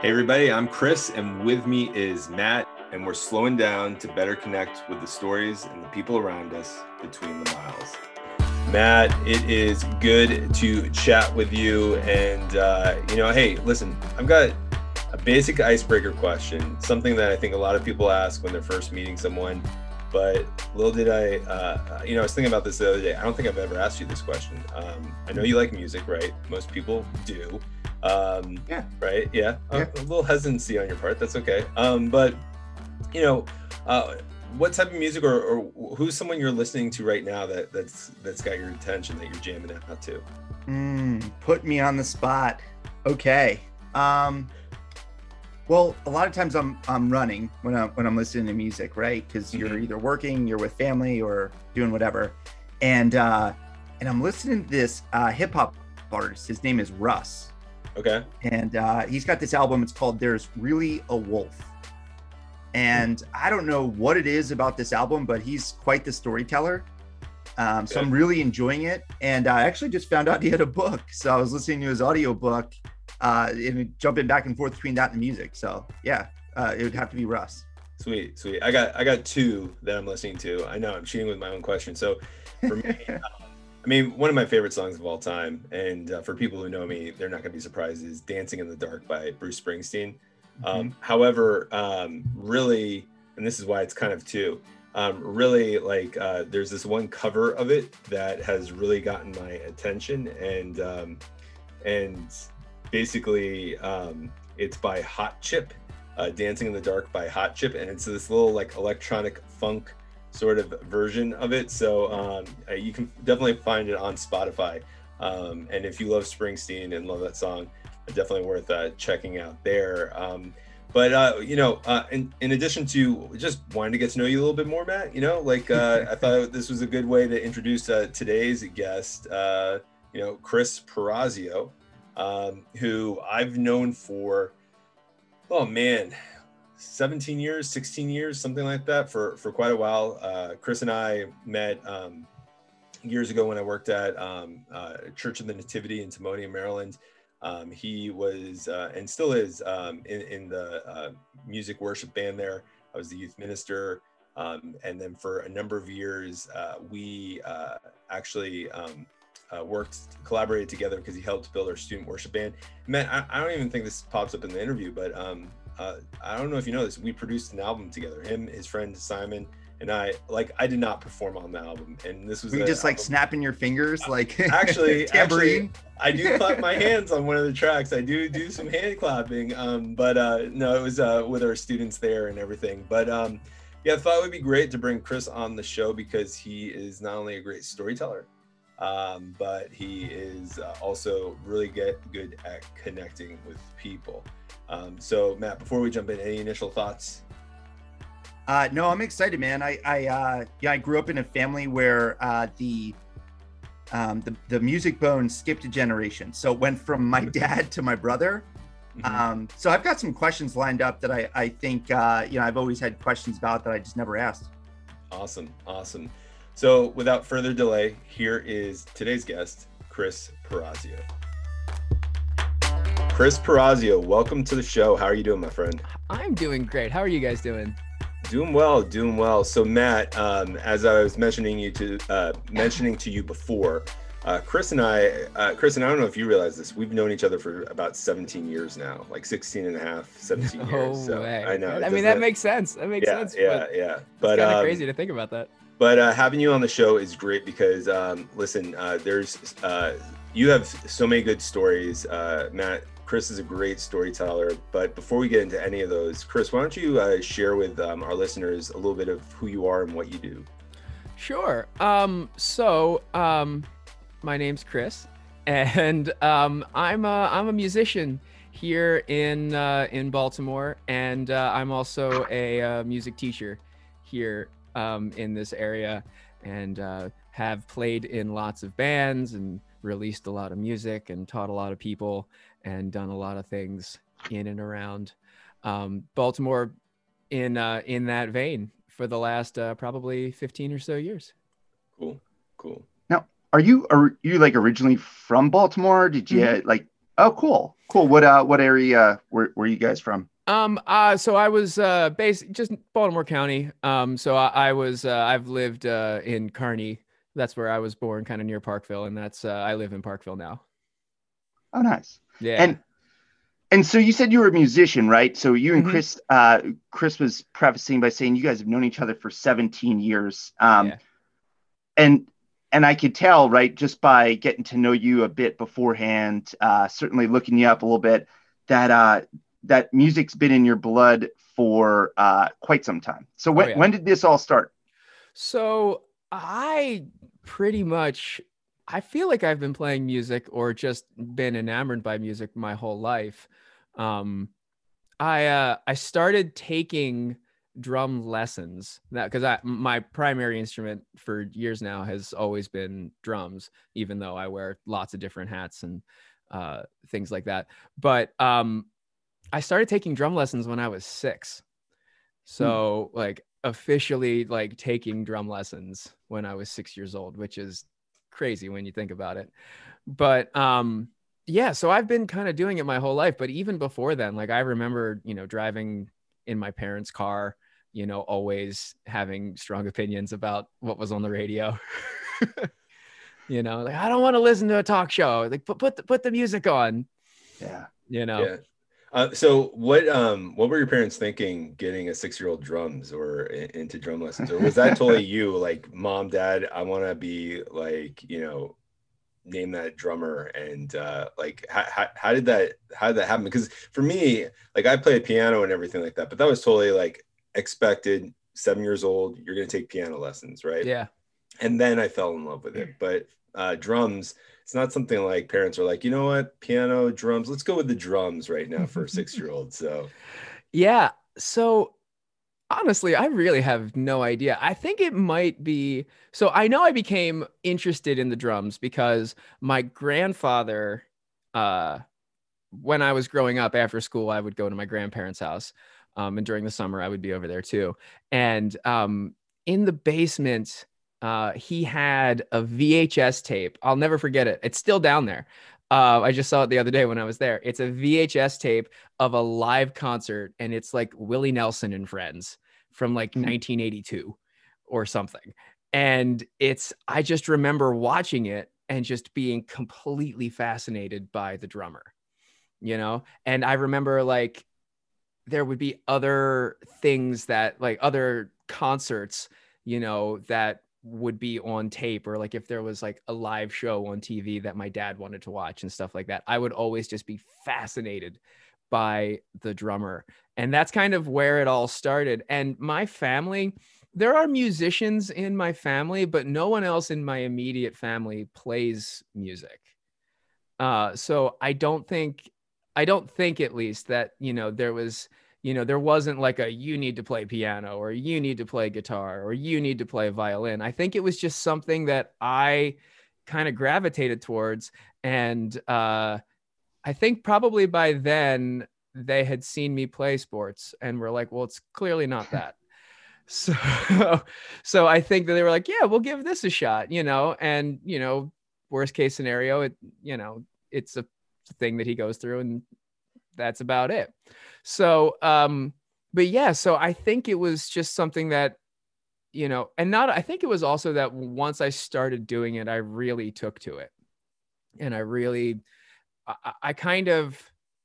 Hey, everybody, I'm Chris, and with me is Matt, and we're slowing down to better connect with the stories and the people around us between the miles. Matt, it is good to chat with you. And, uh, you know, hey, listen, I've got a basic icebreaker question, something that I think a lot of people ask when they're first meeting someone. But little did I, uh, you know, I was thinking about this the other day. I don't think I've ever asked you this question. Um, I know you like music, right? Most people do. Um, yeah. Right. Yeah. yeah. A, a, little hesitancy on your part. That's okay. Um, but you know, uh, what type of music or, or, who's someone you're listening to right now that that's that's got your attention that you're jamming out to? Mm, put me on the spot. Okay. Um, well, a lot of times I'm I'm running when I'm when I'm listening to music, right? Because mm-hmm. you're either working, you're with family, or doing whatever, and uh, and I'm listening to this uh, hip hop artist. His name is Russ. Okay. And uh, he's got this album. It's called "There's Really a Wolf." And I don't know what it is about this album, but he's quite the storyteller. Um, so I'm really enjoying it. And I actually just found out he had a book. So I was listening to his audio book uh, and jumping back and forth between that and the music. So yeah, uh, it would have to be Russ. Sweet, sweet. I got I got two that I'm listening to. I know I'm cheating with my own question. So for me, I mean, one of my favorite songs of all time, and uh, for people who know me, they're not going to be surprised, is "Dancing in the Dark" by Bruce Springsteen. Mm-hmm. Um, however, um, really, and this is why it's kind of two. Um, really, like uh, there's this one cover of it that has really gotten my attention, and um, and basically, um, it's by Hot Chip, uh, "Dancing in the Dark" by Hot Chip, and it's this little like electronic funk sort of version of it. So um, uh, you can definitely find it on Spotify. Um, and if you love Springsteen and love that song, definitely worth uh, checking out there. Um, but uh, you know, uh, in, in addition to just wanting to get to know you a little bit more, Matt, you know, like uh, I thought this was a good way to introduce uh, today's guest. You know, Chris Perazio, um, who I've known for, oh man, 17 years, 16 years, something like that for, for quite a while. Uh, Chris and I met um, years ago when I worked at um, uh, Church of the Nativity in Timonium, Maryland. Um, he was uh, and still is um, in, in, the uh, music worship band there. I was the youth minister. Um, and then for a number of years, uh, we uh, actually um, worked, collaborated together because he helped build our student worship band. Man, I, I, don't even think this pops up in the interview, but uh, I don't know if you know this, we produced an album together. Him, his friend Simon, and I. Like, I did not perform on the album, and this was. You just album. like snapping your fingers, like actually, tambourine? Actually, I do clap my hands on one of the tracks. I do do some hand clapping, um, but uh, no, it was uh, with our students there and everything. But um, yeah, I thought it would be great to bring Chris on the show because he is not only a great storyteller, um, but he is uh, also really get good at connecting with people. Um, so, Matt, before we jump in, any initial thoughts? Uh, no, I'm excited, man. I, I, uh, yeah, I grew up in a family where uh, the, um, the the music bone skipped a generation, so it went from my dad to my brother. Mm-hmm. Um, so I've got some questions lined up that I, I think, uh, you know, I've always had questions about that I just never asked. Awesome, awesome. So, without further delay, here is today's guest, Chris Perazio. Chris Perazio, welcome to the show. How are you doing, my friend? I'm doing great. How are you guys doing? Doing well, doing well. So, Matt, um, as I was mentioning you to uh, mentioning to you before, uh, Chris and I, uh, Chris and I don't know if you realize this, we've known each other for about 17 years now, like 16 and a half, 17 no years. So way. I know. I mean, that, that, makes sense. That makes yeah, sense. Yeah, but yeah. But it's kind of um, crazy to think about that. But uh, having you on the show is great because, um, listen, uh, there's, uh, you have so many good stories, uh, Matt. Chris is a great storyteller. But before we get into any of those, Chris, why don't you uh, share with um, our listeners a little bit of who you are and what you do? Sure. Um, so, um, my name's Chris, and um, I'm a, I'm a musician here in uh, in Baltimore, and uh, I'm also a uh, music teacher here um, in this area, and uh, have played in lots of bands and released a lot of music and taught a lot of people and done a lot of things in and around um, Baltimore in uh, in that vein for the last uh, probably 15 or so years. Cool, cool. Now, are you are you like originally from Baltimore? Did you mm-hmm. like Oh, cool, cool. What uh, what area were were you guys from? Um, uh, so I was uh, based just Baltimore County. Um, so I, I was uh, I've lived uh, in Carney. That's where I was born, kind of near Parkville, and that's uh, I live in Parkville now. Oh, nice. Yeah. And and so you said you were a musician, right? So you and Mhm. Chris, uh, Chris was prefacing by saying you guys have known each other for 17 years. Um, Yeah. and and I could tell, right, just by getting to know you a bit beforehand, uh, certainly looking you up a little bit, that uh, that music's been in your blood for uh, quite some time. So when Oh, yeah. when did this all start? So I pretty much I feel like I've been playing music or just been enamored by music my whole life. Um I uh I started taking drum lessons that because I my primary instrument for years now has always been drums, even though I wear lots of different hats and uh things like that. But um I started taking drum lessons when I was six. So like officially like taking drum lessons when I was six years old, which is crazy when you think about it. But um yeah, so I've been kind of doing it my whole life. But even before then, like I remember, you know, driving in my parents' car, you know, always having strong opinions about what was on the radio. you know, like I don't want to listen to a talk show. Like put put the, put the music on, Yeah. you know. Yeah. Uh, so what um what were your parents thinking getting a six year old drums or into drum lessons? Or was that totally you like mom dad I want to be like you know name that drummer and uh like how, how, how did that how did that happen? Because for me like I played piano and everything like that but that was totally like expected seven years old you're gonna take piano lessons right? Yeah. And then I fell in love with it. But uh, drums, it's not something like parents are like, you know what, piano, drums. Let's go with the drums right now for a six-year-old. So Yeah. So honestly, I really have no idea. I think it might be so I know I became interested in the drums because my grandfather uh when I was growing up after school, I would go to my grandparents' house. Um, and during the summer, I would be over there too. And um, in the basement, uh, he had a VHS tape. I'll never forget it. It's still down there. Uh, I just saw it the other day when I was there. It's a VHS tape of a live concert, and it's like Willie Nelson and Friends from like 1982 or something. And it's, I just remember watching it and just being completely fascinated by the drummer, you know? And I remember like there would be other things that, like other concerts, you know, that would be on tape or like if there was like a live show on TV that my dad wanted to watch and stuff like that, I would always just be fascinated by the drummer. And that's kind of where it all started. And my family, there are musicians in my family, but no one else in my immediate family plays music. Uh, so I don't think, I don't think at least that, you know, there was, you know, there wasn't like a you need to play piano or you need to play guitar or you need to play violin. I think it was just something that I kind of gravitated towards. And uh, I think probably by then they had seen me play sports and were like, well, it's clearly not that. So, so I think that they were like, yeah, we'll give this a shot, you know, and, you know, worst case scenario, it, you know, it's a thing that he goes through and that's about it. So, um, but yeah, so I think it was just something that, you know, and not, I think it was also that once I started doing it, I really took to it. And I really, I, I kind of,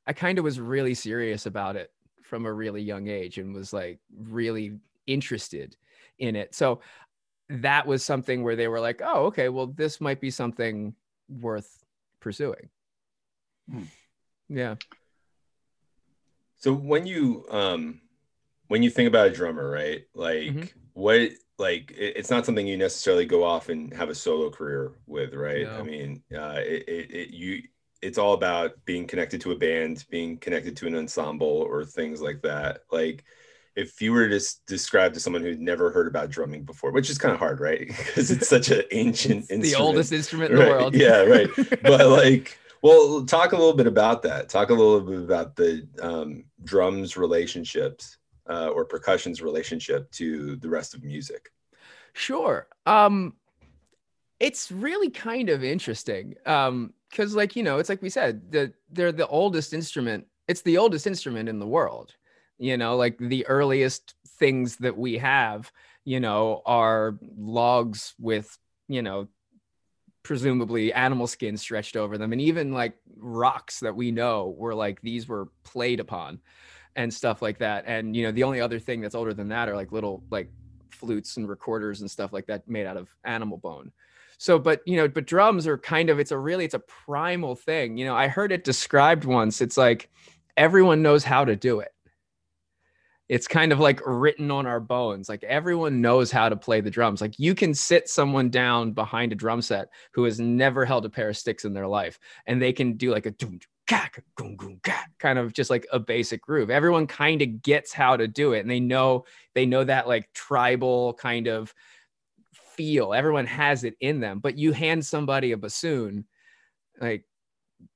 I kind of was really serious about it from a really young age and was like really interested in it. So that was something where they were like, oh, okay, well, this might be something worth pursuing. Hmm. Yeah. So when you um when you think about a drummer, right? Like Mhm. what like it, it's not something you necessarily go off and have a solo career with, right? I mean, uh it, it, it you it's all about being connected to a band, being connected to an ensemble or things like that. Like if you were to s- describe to someone who'd never heard about drumming before, which is kind of hard, right? Because it's such an ancient It's the oldest instrument in the world. yeah, right. but like well talk a little bit about that. Talk a little bit about the um, drums relationships uh, or percussion's relationship to the rest of music. Sure. Um it's really kind of interesting um because like you know it's like we said the they're the oldest instrument it's the oldest instrument in the world. You know like the earliest things that we have you know are logs with you know presumably animal skin stretched over them and even like rocks that we know were like these were played upon and stuff like that. And you know the only other thing that's older than that are like little like flutes and recorders and stuff like that made out of animal bone. So but you know but drums are kind of it's a really it's a primal thing. You know i heard it described once. It's like everyone knows how to do it it's kind of like written on our bones like everyone knows how to play the drums like you can sit someone down behind a drum set who has never held a pair of sticks in their life and they can do like a doom kind of just like a basic groove. Everyone kind of gets how to do it and they know they know that like tribal kind of feel. Everyone has it in them but you hand somebody a bassoon like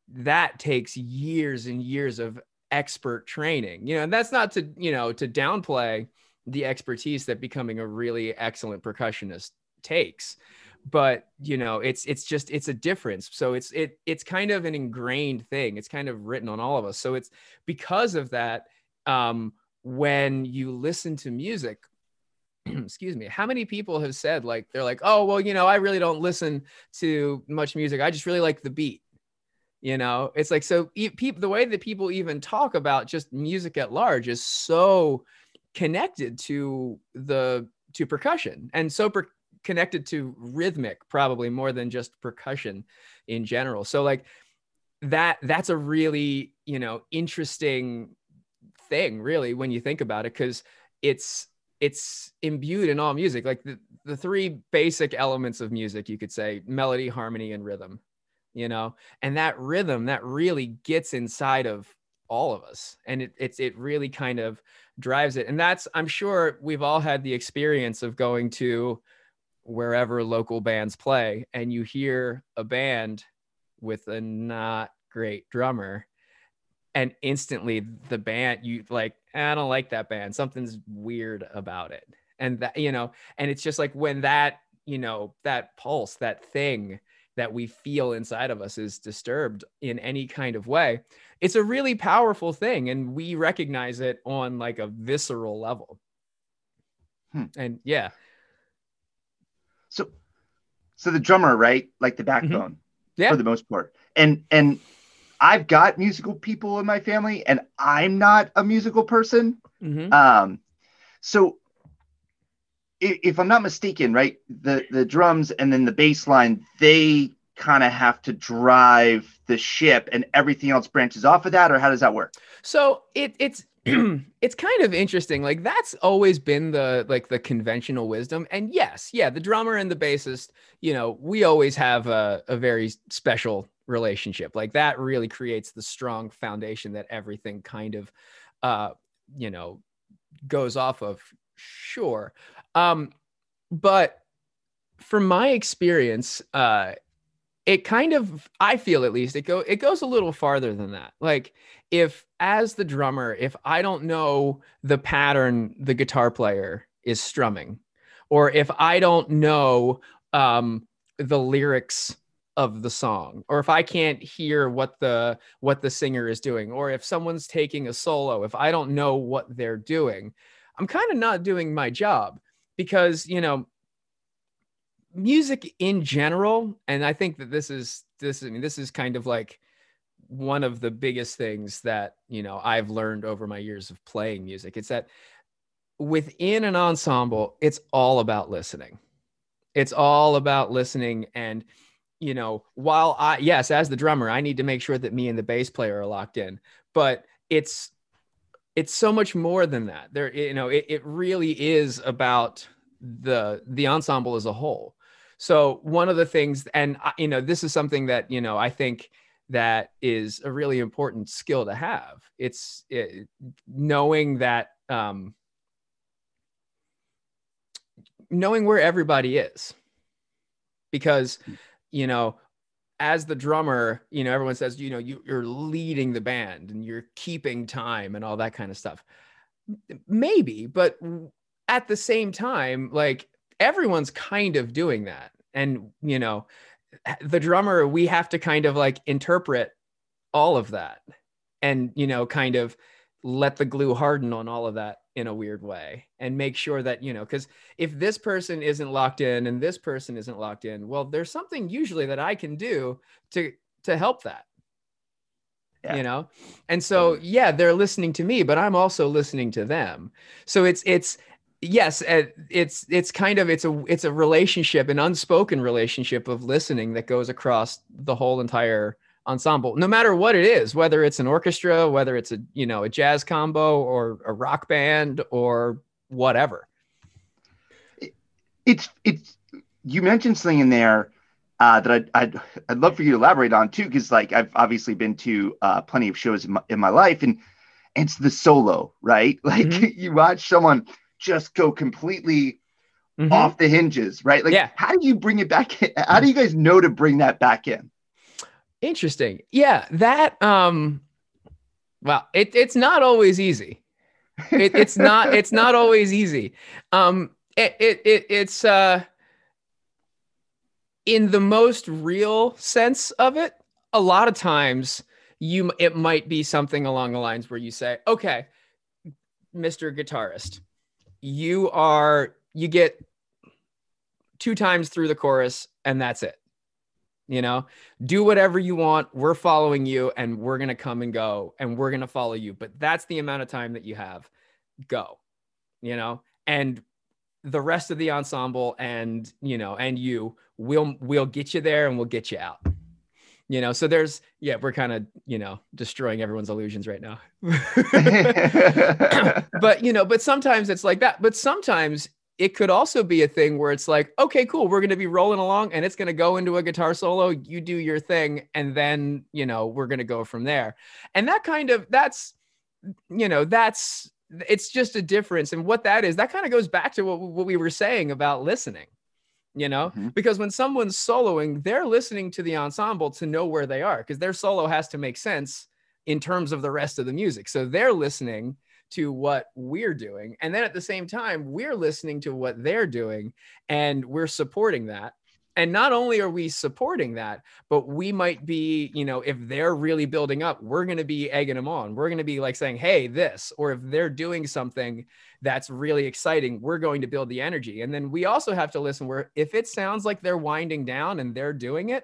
that takes years and years of expert training you know and that's not to you know to downplay the expertise that becoming a really excellent percussionist takes but you know it's it's just it's a difference. So it's it it's kind of an ingrained thing. It's kind of written on all of us. So it's because of that um when you listen to music excuse me how many people have said like they're like oh well you know i really don't listen to much music. I just really like the beat you know? It's like so people the way that people even talk about just music at large is so connected to the to percussion and so per- connected to rhythmic probably more than just percussion in general. So like that that's a really you know interesting thing really when you think about it because it's it's imbued in all music. Like the, the three basic elements of music you could say melody harmony and rhythm you know and that rhythm that really gets inside of all of us and it, it's it really kind of drives it and that's i'm sure we've all had the experience of going to wherever local bands play and you hear a band with a not great drummer and instantly the band you like i don't like that band something's weird about it and that you know and it's just like when that you know that pulse that thing that we feel inside of us is disturbed in any kind of way it's a really powerful thing and we recognize it on like a visceral level hmm. and yeah so so the drummer right like the mm-hmm. backbone mm-hmm. yeah. for the most part and and I've got musical people in my family, and I'm not a musical person. Mm-hmm. Um, so if, I'm not mistaken, right, the the drums and then the bass line, they kind of have to drive the ship, and everything else branches off of that, or how does that work? So it it's it's kind of interesting. Like that's always been the like the conventional wisdom. And yes, yeah, the drummer and the bassist, you know, we always have a, a very special relationship like that really creates the strong foundation that everything kind of uh you know goes off of sure um but from my experience uh it kind of i feel at least it go it goes a little farther than that. Like if as the drummer if i don't know the pattern the guitar player is strumming or if i don't know um the lyrics of the song or if i can't hear what the what the singer is doing or if someone's taking a solo if i don't know what they're doing i'm kind of not doing my job because you know music in general and i think that this is this i mean this is kind of like one of the biggest things that you know i've learned over my years of playing music. It's that within an ensemble it's all about listening. It's all about listening. And you know, while I, yes, as the drummer, I need to make sure that me and the bass player are locked in, but it's, it's so much more than that. There, you know, it, it really is about the, the ensemble as a whole. So one of the things, and you know, this is something that, you know, I think that is a really important skill to have. It's it, knowing that, um, knowing where everybody is because hmm you know, as the drummer, you know, everyone says, you know, you, you're leading the band and you're keeping time and all that kind of stuff. Maybe, but at the same time, like everyone's kind of doing that. and you know eh, the drummer we have to kind of like interpret all of that and you know kind of let the glue harden on all of that in a weird way and make sure that you know because if this person isn't locked in and this person isn't locked in well there's something usually that i can do to to help that. Yeah. you know? And so mm-hmm. yeah they're listening to me but i'm also listening to them. So it's it's yes uh, it's it's kind of it's a it's a relationship an unspoken relationship of listening that goes across the whole entire ensemble no matter what it is whether it's an orchestra whether it's a you know a jazz combo or a rock band or whatever it's it's you mentioned something in there uh, that I'd, I'd, I'd love for you to elaborate on too because like i've obviously been to uh, plenty of shows in my, in my life and it's the solo right like mm-hmm. you watch someone just go completely mm-hmm. off the hinges right like yeah. how do you bring it back in? how do you guys know to bring that back in Interesting. Yeah, that um well, it, it's not always easy. It, it's not it's not always easy. Um it, it, it it's uh in the most real sense of it, a lot of times you it might be something along the lines where you say, "Okay, Mr. Guitarist, you are you get two times through the chorus and that's it you know? Do whatever you want we're following you and we're going to come and go and we're going to follow you but that's the amount of time that you have. Go you know? And the rest of the ensemble and you know and you We'll we'll get you there and we'll get you out. You know so there's yeah we're kind of you know destroying everyone's illusions right now. But you know but sometimes it's like that. But sometimes it could also be a thing where it's like, okay, cool, we're going to be rolling along and it's going to go into a guitar solo. You do your thing. And then, you know, we're going to go from there. And that kind of, that's, you know, that's, it's just a difference. And what that is, that kind of goes back to what, what we were saying about listening, you know, mm-hmm. because when someone's soloing, they're listening to the ensemble to know where they are because their solo has to make sense in terms of the rest of the music. So they're listening to what we're doing. And then at the same time, we're listening to what they're doing and we're supporting that. And not only are we supporting that, but we might be, you know, if they're really building up, we're going to be egging them on. We're going to be like saying, hey, this, or if they're doing something that's really exciting, we're going to build the energy. And then we also have to listen where if it sounds like they're winding down and they're doing it,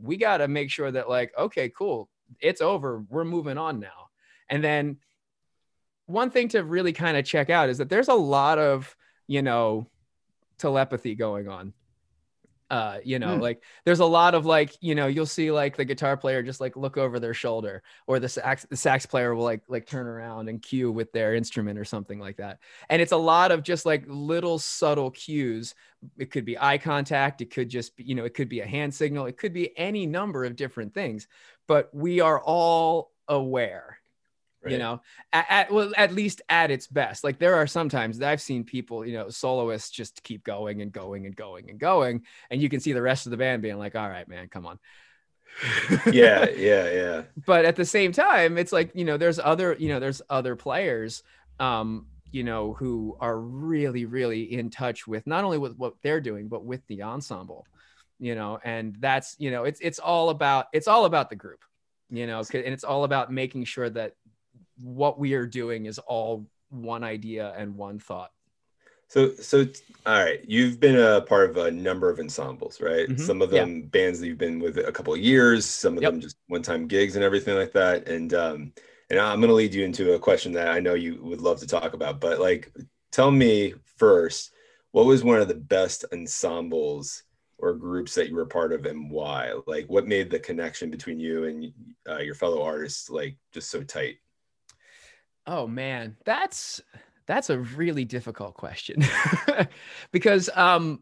we got to make sure that, like, okay, cool, it's over. We're moving on now. And then one thing to really kind of check out is that there's a lot of, you know, telepathy going on. Uh, you know, mm. like there's a lot of like, you know, you'll see like the guitar player just like look over their shoulder, or the sax the sax player will like like turn around and cue with their instrument or something like that. And it's a lot of just like little subtle cues. It could be eye contact, it could just be, you know, it could be a hand signal, it could be any number of different things. But we are all aware Right. you know at, at, well at least at its best. Like there are sometimes that i've seen people you know soloists just keep going and going and going and going and you can see the rest of the band being like all right man come on. Yeah yeah yeah. But at the same time it's like you know there's other you know there's other players um you know who are really really in touch with not only with what they're doing but with the ensemble you know and that's you know it's it's all about it's all about the group you know and it's all about making sure that what we are doing is all one idea and one thought. So, so all right, you've been a part of a number of ensembles, right? Mm-hmm. Some of them yeah. bands that you've been with a couple of years, some of yep. them just one-time gigs and everything like that. And um, and I'm going to lead you into a question that I know you would love to talk about, but like, tell me first, what was one of the best ensembles or groups that you were part of, and why? Like, what made the connection between you and uh, your fellow artists like just so tight? Oh man, that's that's a really difficult question because um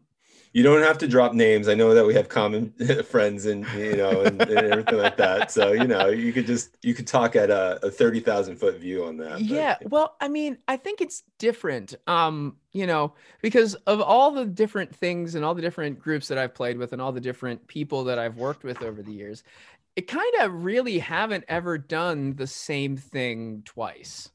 you don't have to drop names. I know that we have common friends and you know and, and, everything like that. So you know you could just you could talk at a, a thirty thousand foot view on that. Yeah, but, well, I mean, I think it's different. Um, you know, because of all the different things and all the different groups that I've played with and all the different people that I've worked with over the years, it kind of really haven't ever done the same thing twice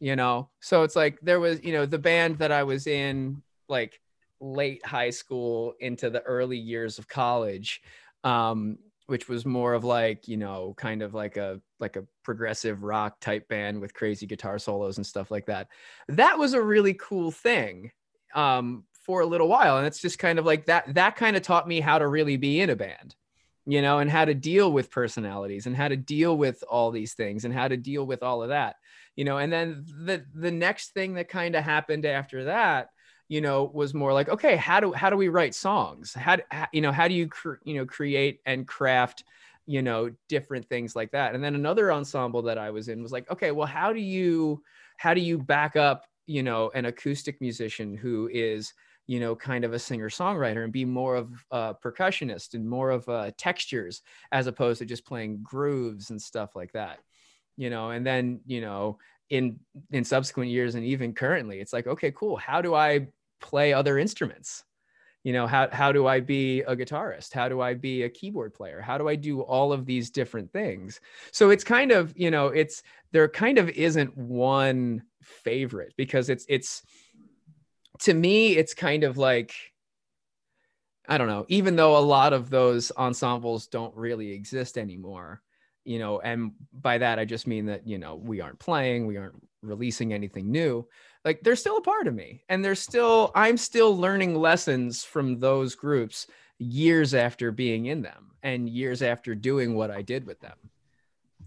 you know? So it's like there was you know the band that i was in like late high school into the early years of college um, which was more of like you know kind of like a like a progressive rock type band with crazy guitar solos and stuff like that. That was a really cool thing um, for a little while. And it's just kind of like that that kind of taught me how to really be in a band you know and how to deal with personalities and how to deal with all these things and how to deal with all of that you know and then the the next thing that kind of happened after that you know was more like okay how do how do we write songs? How, how you know how do you you know create and craft you know different things like that? And then another ensemble that i was in was like okay well how do you how do you back up you know an acoustic musician who is you know kind of a singer songwriter and be more of a percussionist and more of uh, textures as opposed to just playing grooves and stuff like that you know and then you know in in subsequent years and even currently it's like okay cool. How do i play other instruments? You know how, how do i be a guitarist? How do i be a keyboard player? How do i do all of these different things? So it's kind of you know it's there kind of isn't one favorite because it's it's to me it's kind of like i don't know even though a lot of those ensembles don't really exist anymore you know and by that i just mean that you know we aren't playing we aren't releasing anything new. Like they're still a part of me and they're still i'm still learning lessons from those groups years after being in them and years after doing what i did with them.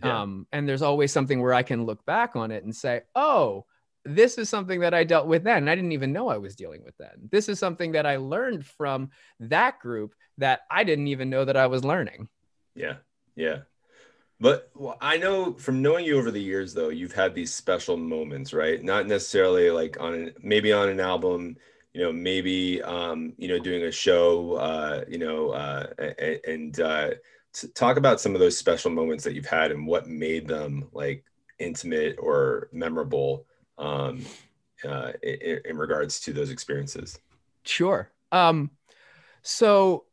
Yeah. um, and there's always something where i can look back on it and say oh this is something that i dealt with then. And i didn't even know i was dealing with then. This is something that i learned from that group that i didn't even know that i was learning. Yeah. Yeah but I know from knowing you over the years, though, you've had these special moments, right? Not necessarily like on an, maybe on an album, you know, maybe um, you know doing a show, uh, you know, uh, and uh, talk about some of those special moments that you've had and what made them like intimate or memorable um, uh, in, in regards to those experiences. Sure. Um, so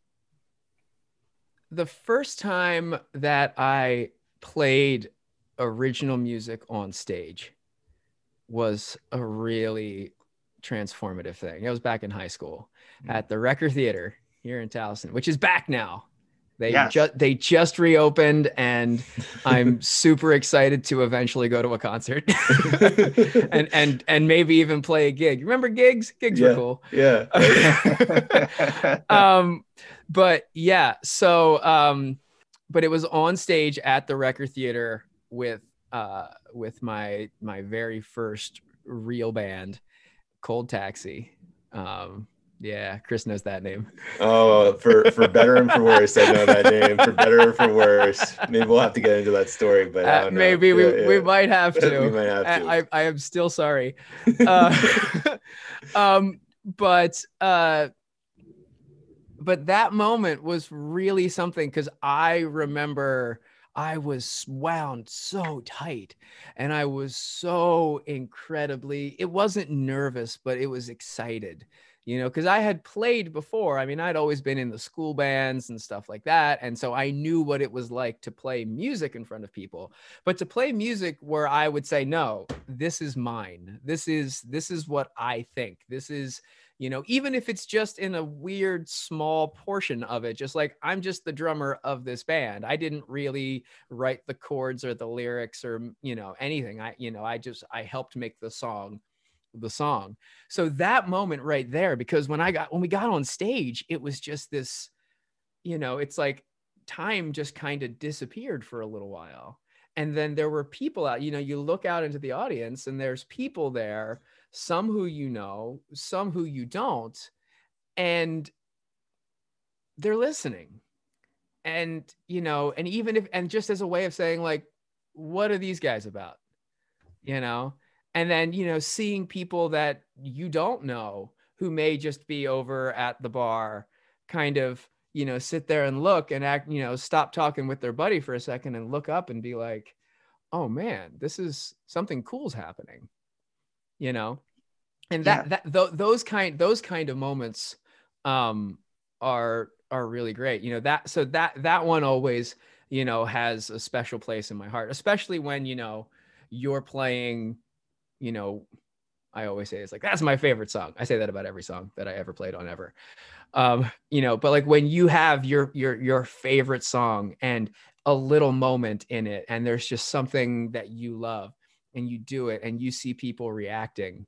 the first time that I played original music on stage was a really transformative thing. It was back in high school mm-hmm. at the Recher Theater here in Towson, which is back now. They yes. just they just reopened, and I'm super excited to eventually go to a concert, and and and maybe even play a gig. Remember gigs? Gigs yeah. were cool. Yeah. um, but yeah, so um, but it was on stage at the Recher theater with uh with my my very first real band cold taxi. Um yeah chris knows that name. Oh for for better and for worse i know that name. For better or for worse. Maybe we'll have to get into that story but uh, maybe we, yeah. we might have to. we might have to. I, I, I am still sorry. Uh, um but uh but that moment was really something because I remember I was wound so tight and I was so incredibly, it wasn't nervous, but it was excited, you know, because I had played before. I mean, I'd always been in the school bands and stuff like that. And so I knew what it was like to play music in front of people, but to play music where I would say, no, this is mine. This is, this is what I think. This is, you know even if it's just in a weird small portion of it just like i'm just the drummer of this band. I didn't really write the chords or the lyrics or you know anything. I you know i just i helped make the song the song. So that moment right there because when i got when we got on stage it was just this you know it's like time just kind of disappeared for a little while. And then there were people out you know you look out into the audience and there's people there some who you know, some who you don't, and they're listening. And, you know, and even if, and just as a way of saying, like, what are these guys about? You know, and then, you know, seeing people that you don't know who may just be over at the bar kind of, you know, sit there and look and act, you know, stop talking with their buddy for a second and look up and be like, oh man, this is something cool's happening you know and that yeah. that th- those kind those kind of moments um are are really great you know that so that that one always you know has a special place in my heart especially when you know you're playing you know I always say it's like that's my favorite song. I say that about every song that I ever played on ever. Um, you know, but like when you have your your your favorite song and a little moment in it and there's just something that you love and you do it and you see people reacting,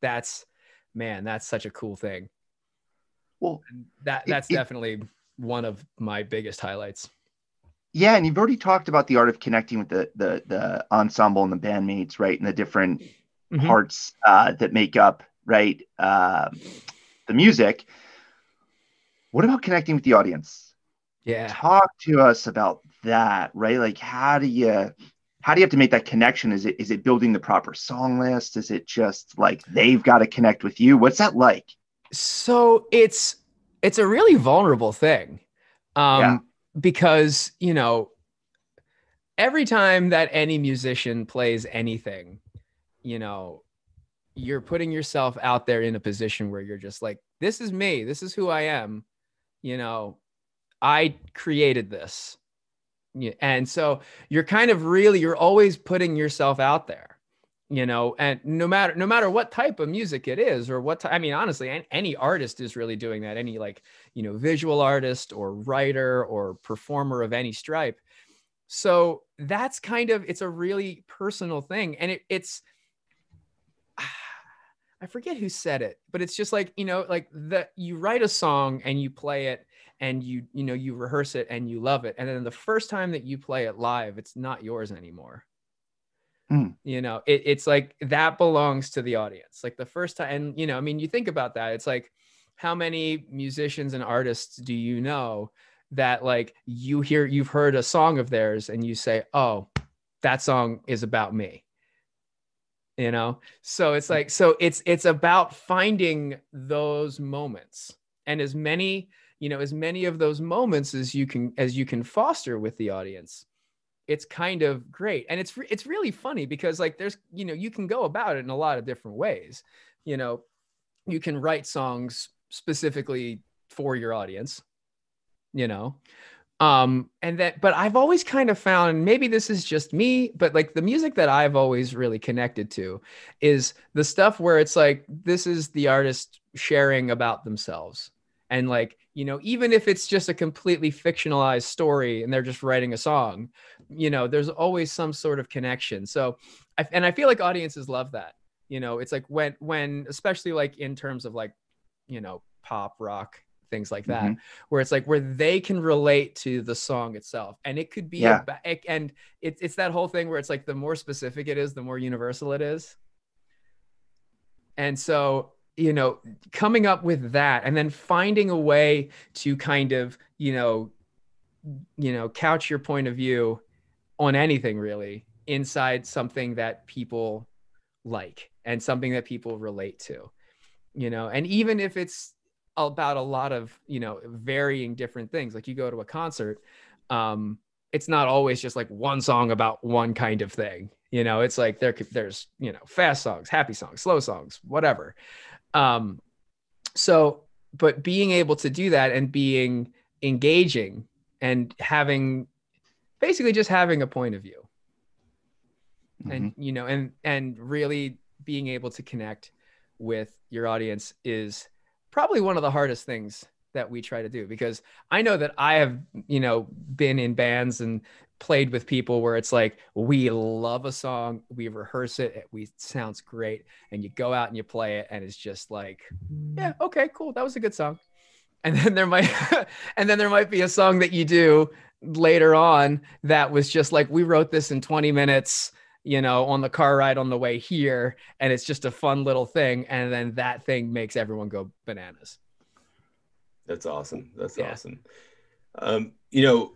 that's man, that's such a cool thing. Well, that that's it, definitely one of my biggest highlights. Yeah, and you've already talked about the art of connecting with the the the ensemble and the bandmates, right, and the different mm-hmm. parts uh, that make up right uh, the music. What about connecting with the audience? Yeah, talk to us about that, right? Like, how do you how do you have to make that connection? Is it is it building the proper song list? Is it just like they've got to connect with you? What's that like? So it's it's a really vulnerable thing. Um yeah. because, you know, every time that any musician plays anything, you know, you're putting yourself out there in a position where you're just like, this is me, this is who I am. You know, I created this. And so you're kind of really, you're always putting yourself out there you know and no matter no matter what type of music it is or what i mean honestly any artist is really doing that any like you know visual artist or writer or performer of any stripe. So that's kind of it's a really personal thing and it, it's i forget who said it but it's just like you know like that you write a song and you play it and you you know you rehearse it and you love it and then the first time that you play it live it's not yours anymore Mm. You know, it, it's like that belongs to the audience. Like the first time, and you know, I mean, you think about that. It's like, how many musicians and artists do you know that like you hear, you've heard a song of theirs and you say, oh, that song is about me. You know, so it's like, so it's it's about finding those moments and as many, you know, as many of those moments as you can as you can foster with the audience. It's kind of great. And it's it's really funny because like there's you know you can go about it in a lot of different ways. You know you can write songs specifically for your audience you know? Um and that but i've always kind of found maybe this is just me but like the music that i've always really connected to is the stuff where it's like this is the artist sharing about themselves and like you know even if it's just a completely fictionalized story and they're just writing a song you know there's always some sort of connection so I, and i feel like audiences love that you know it's like when when especially like in terms of like you know pop rock things like that mm-hmm. where it's like where they can relate to the song itself and it could be yeah. a, and it's it's that whole thing where it's like the more specific it is the more universal it is and so you know coming up with that and then finding a way to kind of you know you know couch your point of view on anything really inside something that people like and something that people relate to you know? And even if it's about a lot of you know varying different things like you go to a concert um it's not always just like one song about one kind of thing you know? It's like there there's you know fast songs happy songs slow songs whatever um, so, but being able to do that and being engaging and having basically just having a point of view mm-hmm. and you know and and really being able to connect with your audience is probably one of the hardest things that we try to do because I know that I have, you know, been in bands and played with people where it's like we love a song, we rehearse it, it we sounds great, and you go out and you play it, and it's just like, yeah, okay, cool, that was a good song. And then there might, and then there might be a song that you do later on that was just like we wrote this in 20 minutes you know, on the car ride on the way here. And it's just a fun little thing. And then that thing makes everyone go bananas. That's awesome. That's yeah. awesome. Um, you know,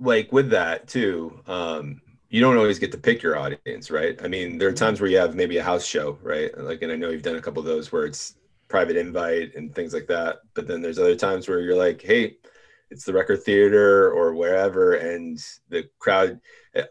like with that too, um, you don't always get to pick your audience, right? I mean, there are mm-hmm. times where you have maybe a house show, right? Like, and I know you've done a couple of those where it's private invite and things like that. But then there's other times where you're like, hey, it's the Recher theater or wherever, and the crowd.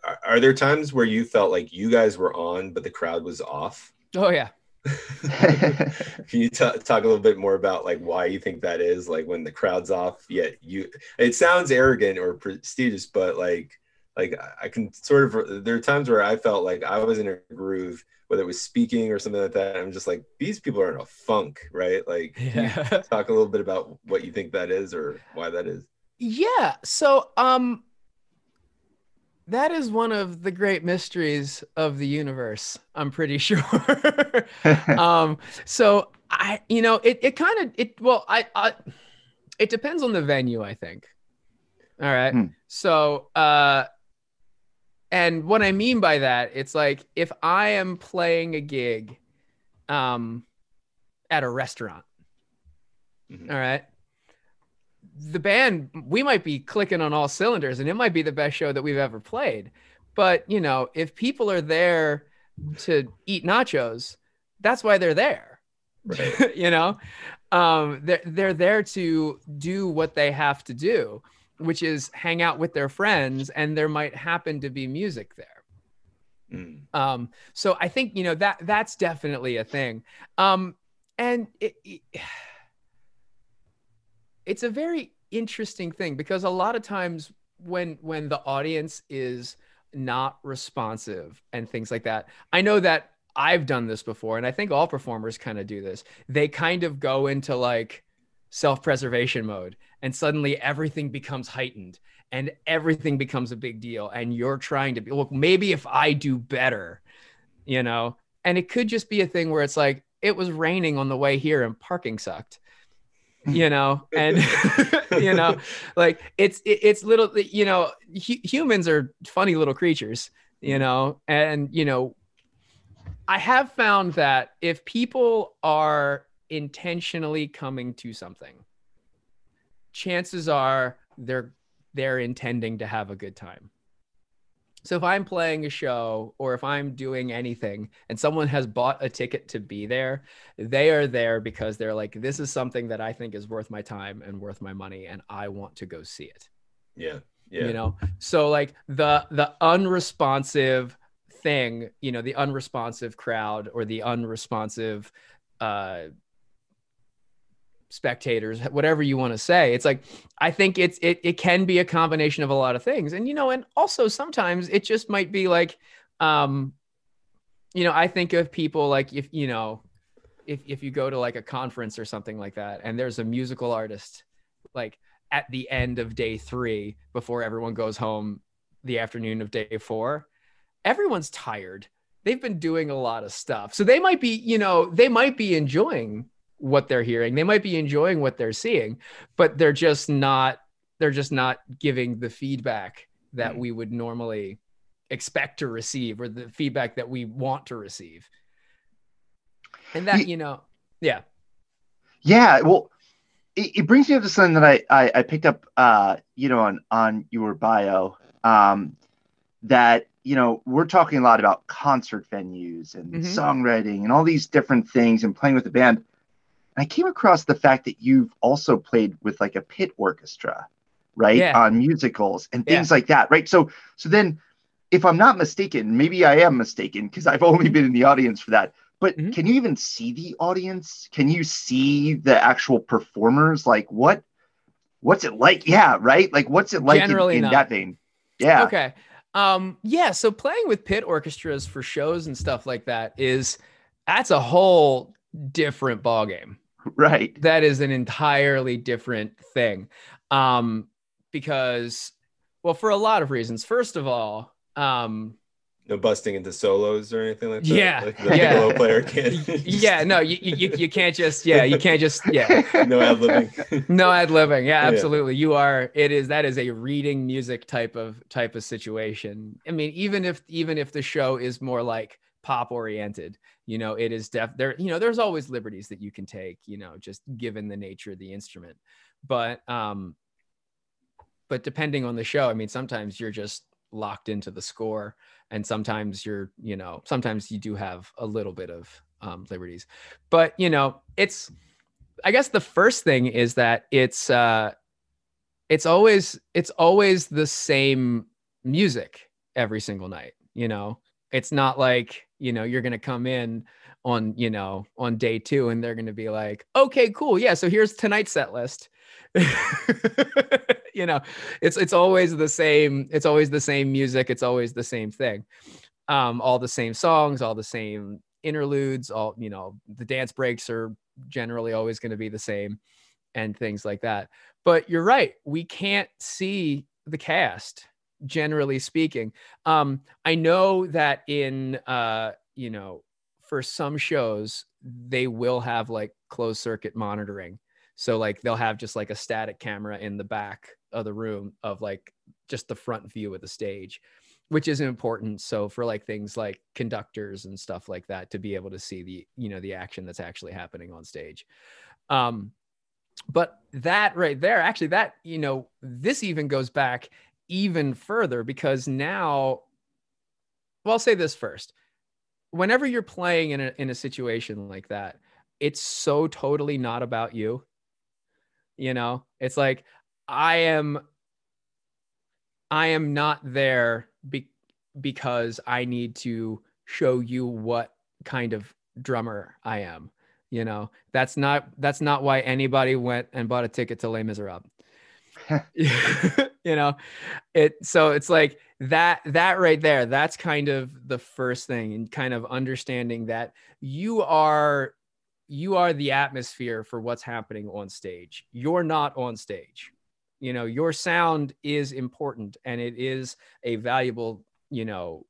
Are, are there times where you felt like you guys were on, but the crowd was off? Oh yeah, Can you t- talk a little bit more about like why you think that is? Like when the crowd's off, yet you. It sounds arrogant or prestigious, but like like I can sort of there are times where I felt like I was in a groove, whether it was speaking or something like that. I'm just like these people are in a funk, right? Like Yeah. talk a little bit about what you think that is or why that is. Yeah. So, um, that is one of the great mysteries of the universe. I'm pretty sure. um, so I, you know, it, it kind of, it, well, I, I, it depends on the venue, I think. All right. Hmm. So, uh, and what I mean by that, it's like if I am playing a gig, um, at a restaurant, Mhm. all right, the band we might be clicking on all cylinders and it might be the best show that we've ever played. But you know if people are there to eat nachos that's why they're there. Right. you know? Um they're, they're there to do what they have to do which is hang out with their friends and there might happen to be music there. Mm. um so i think you know that that's definitely a thing. Um and it, it- it's a very interesting thing because a lot of times when when the audience is not responsive and things like that i know that i've done this before and i think all performers kind of do this. They kind of go into like self-preservation mode and suddenly everything becomes heightened and everything becomes a big deal and you're trying to be look maybe if i do better you know? And it could just be a thing where it's like it was raining on the way here and parking sucked you know and you know like it's it's little you know humans are funny little creatures you know and you know i have found that if people are intentionally coming to something chances are they're they're intending to have a good time so if i'm playing a show or if i'm doing anything and someone has bought a ticket to be there they are there because they're like this is something that i think is worth my time and worth my money and i want to go see it Yeah. Yeah. you know so like the the unresponsive thing you know the unresponsive crowd or the unresponsive uh spectators whatever you want to say. It's like i think it's it, it can be a combination of a lot of things. And you know and also sometimes it just might be like um you know i think of people like if you know if if you go to like a conference or something like that and there's a musical artist like at the end of day three before everyone goes home the afternoon of day four everyone's tired. They've been doing a lot of stuff. So they might be you know they might be enjoying what they're hearing they might be enjoying what they're seeing but they're just not they're just not giving the feedback that Mm. we would normally expect to receive or the feedback that we want to receive and that you know yeah Yeah, well, it, it brings me up to something that I, I, I picked up, uh, you know, on on your bio, um, that you know we're talking a lot about concert venues and Mhm. songwriting and all these different things and playing with the band. And I came across the fact that you've also played with like a pit orchestra, right, Yeah. on musicals and Yeah. things like that, right? So so then, if I'm not mistaken, maybe I am mistaken because I've only been in the audience for that. But Mhm. can you even see the audience? Can you see the actual performers? Like what what's it like? Yeah, right? Like what's it like Generally in, not. that vein? Yeah. Okay. Um, yeah, so playing with pit orchestras for shows and stuff like that is that's a whole different ballgame. Right. That is an entirely different thing. Um, because well, for a lot of reasons. First of all, um, No busting into solos or anything like that. Yeah, Like the yeah. piccolo player can. yeah, no, you, you you can't just yeah, you can't just yeah. no ad libbing. no ad libbing yeah Yeah. absolutely you are it is that is a reading music type of type of situation i mean even if even if the show is more like pop oriented you know it is def there you know there's always liberties that you can take you know just given the nature of the instrument. But um but depending on the show i mean sometimes you're just locked into the score and sometimes you're you know sometimes you do have a little bit of um, liberties. But you know it's i guess the first thing is that it's uh it's always it's always the same music every single night you know? It's not like you know you're gonna come in on you know on day two and they're gonna be like okay cool yeah so here's tonight's set list you know, it's it's always the same. It's always the same music. It's always the same thing. Um, all the same songs, all the same interludes. All you know, the dance breaks are generally always going to be the same, and things like that. But you're right. We can't see the cast generally speaking. Um, I know that in uh, you know, for some shows they will have like closed circuit monitoring. So like they'll have just like a static camera in the back of the room of like just the front view of the stage, which is important. So for like things like conductors and stuff like that to be able to see the, you know, the action that's actually happening on stage. Um, but that right there, actually, that, you know, this even goes back even further because now, well, I'll say this first. Whenever you're playing in a, in a situation like that, it's so totally not about you. You know, it's like I am I am not there be, because I need to show you what kind of drummer I am. You know, that's not that's not why anybody went and bought a ticket to Les Miserables. you know, it so it's like that that right there, that's kind of the first thing and kind of understanding that you are you are the atmosphere for what's happening on stage. You're not on stage. You know, your sound is important and it is a valuable, you know,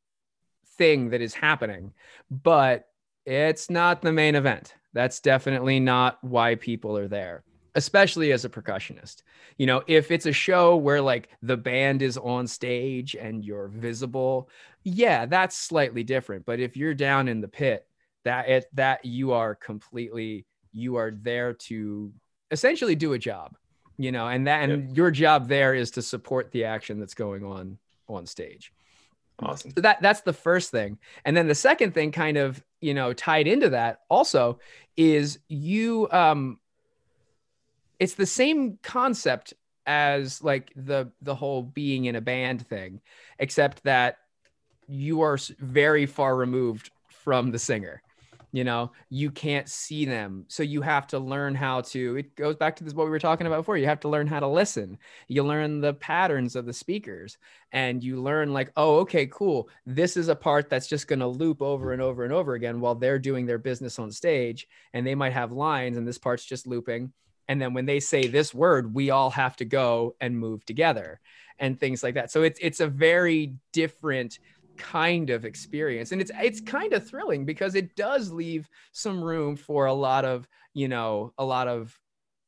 thing that is happening, but it's not the main event. That's definitely not why people are there, especially as a percussionist. You know, if it's a show where like the band is on stage and you're visible, yeah, that's slightly different. But if you're down in the pit that it that you are completely you are there to essentially do a job you know and that and yep. your job there is to support the action that's going on on stage awesome so that that's the first thing and then the second thing kind of you know tied into that also is you um it's the same concept as like the the whole being in a band thing except that you are very far removed from the singer you know? You can't see them. So you have to learn how to it goes back to this what we were talking about before. You have to learn how to listen. You learn the patterns of the speakers and you learn like oh okay cool. This is a part that's just going to loop over and over and over again while they're doing their business on stage and they might have lines and this part's just looping and then when they say this word we all have to go and move together and things like that. So it's it's a very different kind of experience. And it's it's kind of thrilling because it does leave some room for a lot of you know a lot of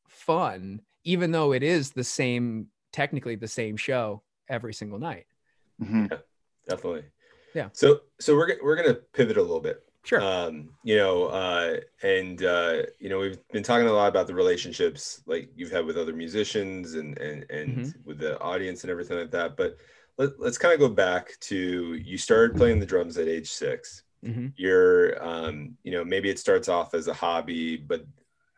fun even though it is the same technically the same show every single night. Mm-hmm. yeah, definitely. Yeah. So so we're, we're gonna pivot a little bit sure um you know uh and uh you know we've been talking a lot about the relationships like you've had with other musicians and and and mm-hmm. with the audience and everything like that but let, us kind of go back to you started playing the drums at age 6 mm-hmm. You're, um, you know, maybe it starts off as a hobby, but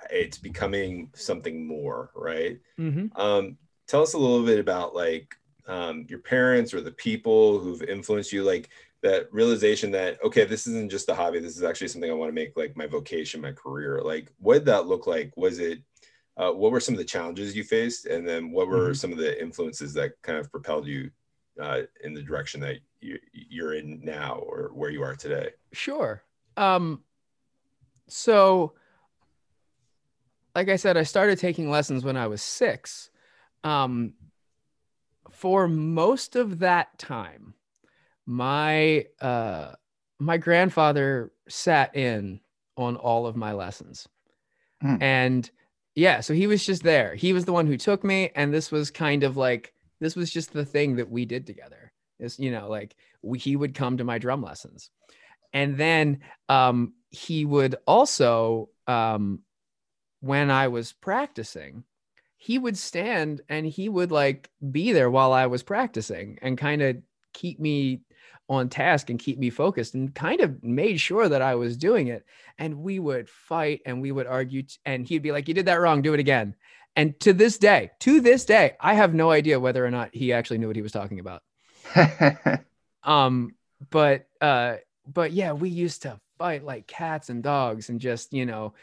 it's becoming something more, right? Mm-hmm. Um, tell us a little bit about like um, your parents or the people who've influenced you, like that realization that okay, this isn't just a hobby. This is actually something I want to make like my vocation, my career. Like, what did that look like? Was it uh, what were some of the challenges you faced and then what were mm-hmm. some of the influences that kind of propelled you uh, in the direction that you, you're in now or where you are today? Sure. Um, so, like I said, I started taking lessons when I was six. Um, for most of that time, my uh, my grandfather sat in on all of my lessons, mm. and yeah, so he was just there. He was the one who took me, and this was kind of like this was just the thing that we did together. Is you know, like we, he would come to my drum lessons, and then um, he would also, um, when I was practicing, he would stand and he would like be there while I was practicing and kind of keep me on task and keep me focused and kind of made sure that I was doing it. And we would fight and we would argue. T- and he'd be like, You did that wrong, do it again. And to this day, to this day, I have no idea whether or not he actually knew what he was talking about. um, but uh, but yeah, we used to fight like cats and dogs and just, you know,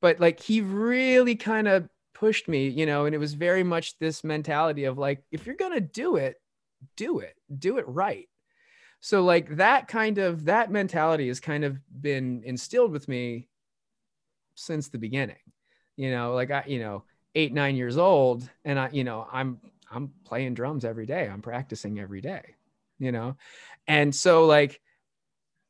but like he really kind of pushed me, you know, and it was very much this mentality of like, if you're going to do it, do it, do it right. So like that kind of that mentality has kind of been instilled with me since the beginning. You know, like I, you know, eight, nine years old, and I, you know, I'm I'm playing drums every day. I'm practicing every day, you know? And so like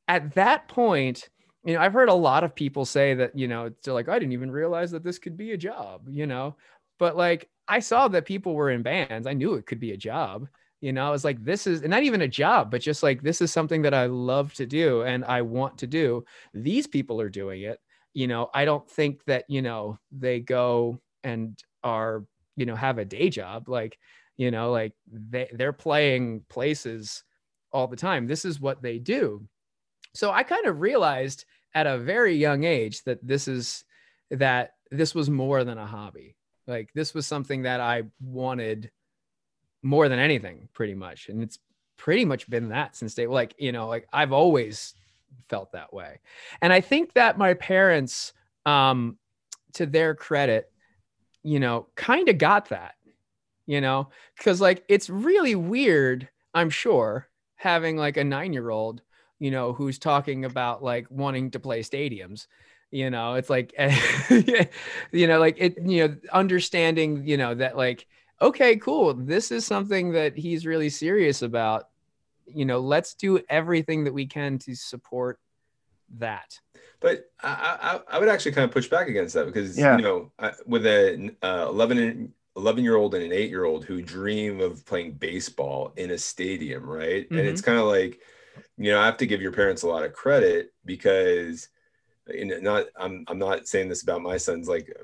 at that point, you know, I've heard a lot of people say that, you know, they're like, I didn't even realize that this could be a job, you know, but like I saw that people were in bands. I knew it could be a job. You know, I was like, this is not even a job, but just like, this is something that I love to do and I want to do. These people are doing it. You know, I don't think that, you know, they go and are, you know, have a day job. Like, you know, like they, they're playing places all the time. This is what they do. So I kind of realized at a very young age that this is that this was more than a hobby. Like this was something that I wanted more than anything, pretty much. And it's pretty much been that since day like, you know, like I've always felt that way. And I think that my parents, um, to their credit, you know, kind of got that, you know, because like it's really weird, I'm sure, having like a nine year old you know, who's talking about like wanting to play stadiums. You know, it's like, you know, like it, you know, understanding, you know, that like, okay, cool. This is something that he's really serious about. You know, let's do everything that we can to support that. But I, I, I would actually kind of push back against that because, yeah. you know, with an uh, 11, 11 year old and an eight year old who dream of playing baseball in a stadium, right? Mm-hmm. And it's kind of like, you know, I have to give your parents a lot of credit because you know, not I'm I'm not saying this about my sons like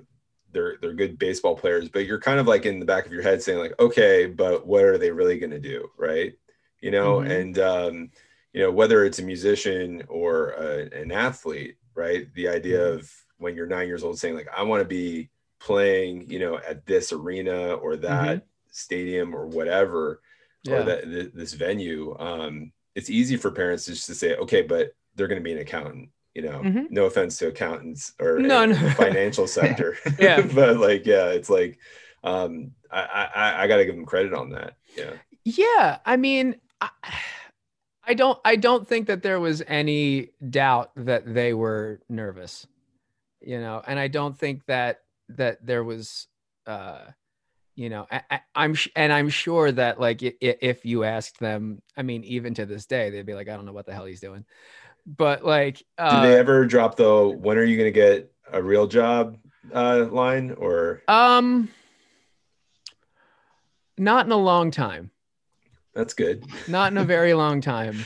they're they're good baseball players, but you're kind of like in the back of your head saying like, okay, but what are they really going to do, right? You know, mm-hmm. and um, you know whether it's a musician or a, an athlete, right? The idea mm-hmm. of when you're nine years old saying like, I want to be playing, you know, at this arena or that mm-hmm. stadium or whatever, yeah. or that th- this venue. Um, it's easy for parents just to say, okay, but they're going to be an accountant. You know, mm-hmm. no offense to accountants or no, no. financial sector. yeah, but like, yeah, it's like, um, I I, I got to give them credit on that. Yeah. Yeah, I mean, I, I don't I don't think that there was any doubt that they were nervous, you know, and I don't think that that there was uh you know I, am and i'm sure that like if you asked them i mean even to this day they'd be like i don't know what the hell he's doing but like uh, did they ever drop the when are you going to get a real job uh line or um not in a long time that's good not in a very long time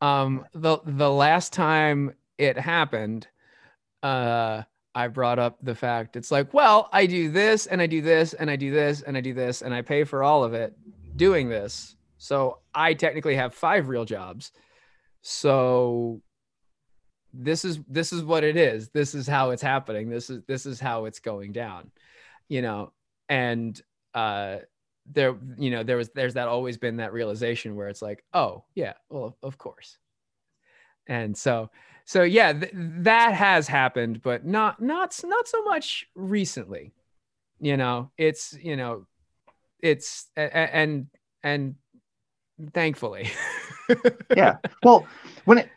um the the last time it happened uh I brought up the fact it's like, well, I do this and I do this and I do this and I do this and I pay for all of it doing this. So I technically have five real jobs. So this is this is what it is. This is how it's happening. This is this is how it's going down. You know, and uh there you know there was there's that always been that realization where it's like, "Oh, yeah, well, of course." And so so yeah, th- that has happened, but not not not so much recently. You know, it's you know, it's and and thankfully. yeah. Well, when it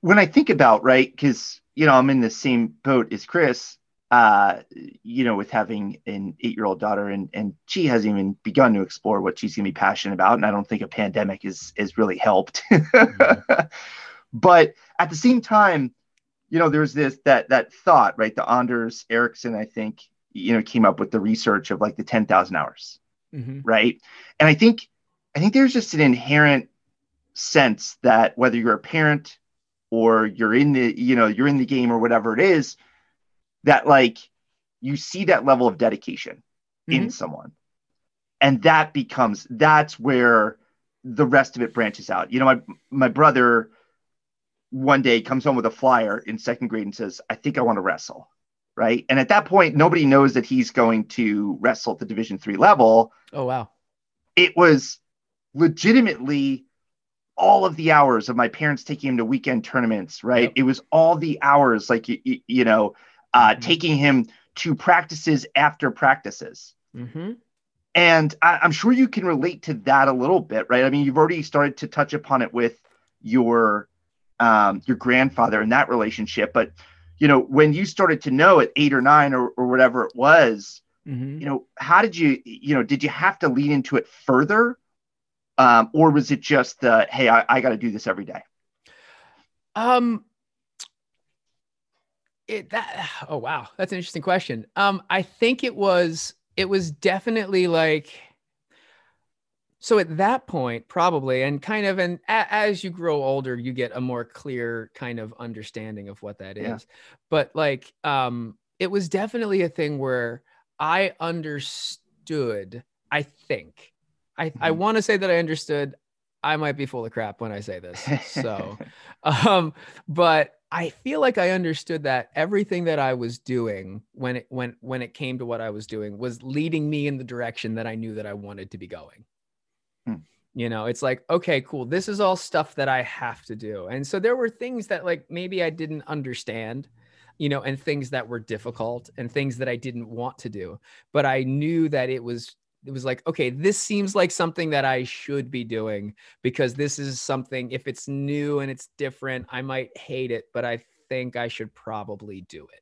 when I think about right, because you know I'm in the same boat as Chris. Uh, you know, with having an eight-year-old daughter, and and she hasn't even begun to explore what she's gonna be passionate about, and I don't think a pandemic is is really helped. mm-hmm. But at the same time, you know, there's this that that thought, right? The Anders Ericsson, I think, you know, came up with the research of like the 10,000 hours, mm-hmm. right? And I think I think there's just an inherent sense that whether you're a parent or you're in the, you know, you're in the game or whatever it is, that like you see that level of dedication mm-hmm. in someone. And that becomes that's where the rest of it branches out. You know, my my brother one day comes home with a flyer in second grade and says, I think I want to wrestle. Right. And at that point, nobody knows that he's going to wrestle at the division three level. Oh, wow. It was legitimately all of the hours of my parents taking him to weekend tournaments. Right. Yep. It was all the hours, like, you, you know, uh, mm-hmm. taking him to practices after practices. Mm-hmm. And I, am sure you can relate to that a little bit, right? I mean, you've already started to touch upon it with your um, your grandfather and that relationship, but you know, when you started to know at eight or nine or, or whatever it was, mm-hmm. you know, how did you, you know, did you have to lean into it further? Um, or was it just the, hey, I, I got to do this every day? Um, it that oh wow that's an interesting question um i think it was it was definitely like so at that point probably and kind of and as you grow older you get a more clear kind of understanding of what that is yeah. but like um it was definitely a thing where i understood i think i mm-hmm. i want to say that i understood i might be full of crap when i say this so um but I feel like I understood that everything that I was doing when it when when it came to what I was doing was leading me in the direction that I knew that I wanted to be going. Hmm. You know, it's like, okay, cool. This is all stuff that I have to do. And so there were things that like maybe I didn't understand, you know, and things that were difficult and things that I didn't want to do. But I knew that it was it was like, okay, this seems like something that I should be doing because this is something, if it's new and it's different, I might hate it, but I think I should probably do it.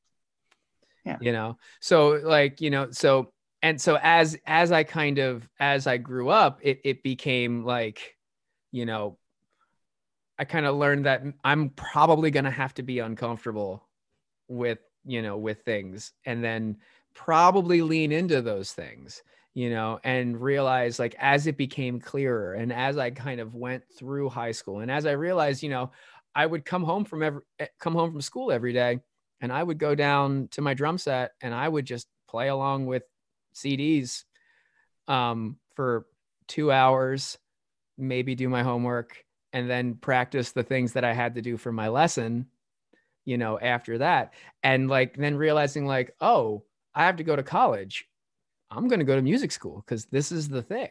Yeah. You know, so like, you know, so, and so as, as I kind of, as I grew up, it, it became like, you know, I kind of learned that I'm probably going to have to be uncomfortable with, you know, with things and then probably lean into those things you know, and realize like as it became clearer and as I kind of went through high school and as I realized, you know, I would come home from every eh, come home from school every day and I would go down to my drum set and I would just play along with CDs um, for two hours, maybe do my homework and then practice the things that I had to do for my lesson, you know, after that. And like then realizing like, oh, I have to go to college I'm going to go to music school because this is the thing.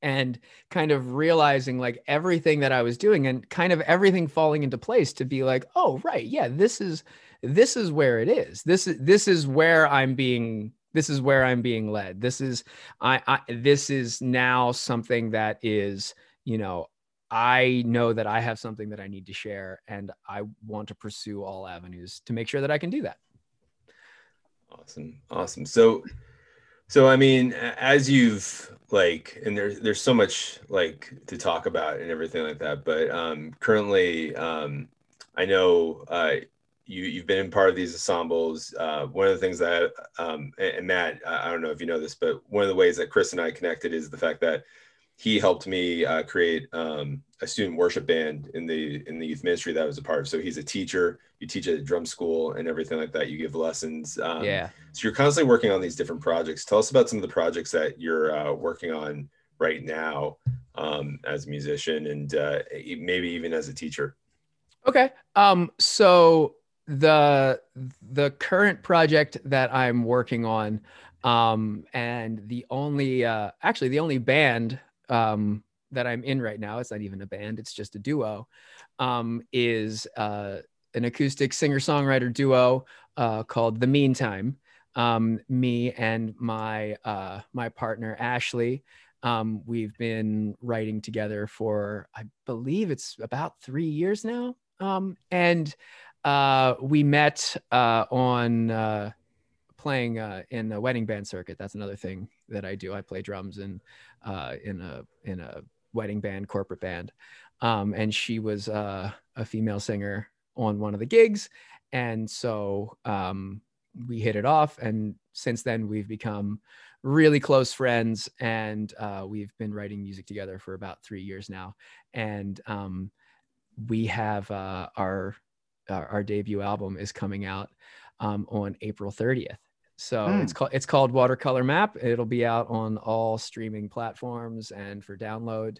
And kind of realizing like everything that I was doing and kind of everything falling into place to be like, oh, right. Yeah, this is this is where it is. This is this is where I'm being this is where I'm being led. This is I, I this is now something that is, you know, I know that I have something that I need to share and I want to pursue all avenues to make sure that I can do that. Awesome. Awesome. So so I mean, as you've like, and there's there's so much like to talk about and everything like that. But um, currently, um, I know uh, you you've been in part of these ensembles. Uh, one of the things that um, and, and Matt, I don't know if you know this, but one of the ways that Chris and I connected is the fact that he helped me uh, create um, a student worship band in the in the youth ministry that I was a part of. So he's a teacher. You teach at a drum school and everything like that. You give lessons. Um, yeah. So you're constantly working on these different projects. Tell us about some of the projects that you're uh, working on right now um, as a musician and uh, maybe even as a teacher. Okay. Um, so the the current project that I'm working on um, and the only uh, actually the only band um, that I'm in right now, it's not even a band, it's just a duo, um, is uh, an acoustic singer songwriter duo uh, called The Meantime. Um, me and my uh, my partner Ashley, um, we've been writing together for I believe it's about three years now, um, and uh, we met uh, on uh, playing uh, in the wedding band circuit. That's another thing that I do. I play drums in uh, in a in a wedding band, corporate band, um, and she was uh, a female singer on one of the gigs, and so um, we hit it off. And since then, we've become really close friends, and uh, we've been writing music together for about three years now. And um, we have uh, our, our our debut album is coming out um, on April 30th. So mm. it's called it's called Watercolor Map. It'll be out on all streaming platforms and for download.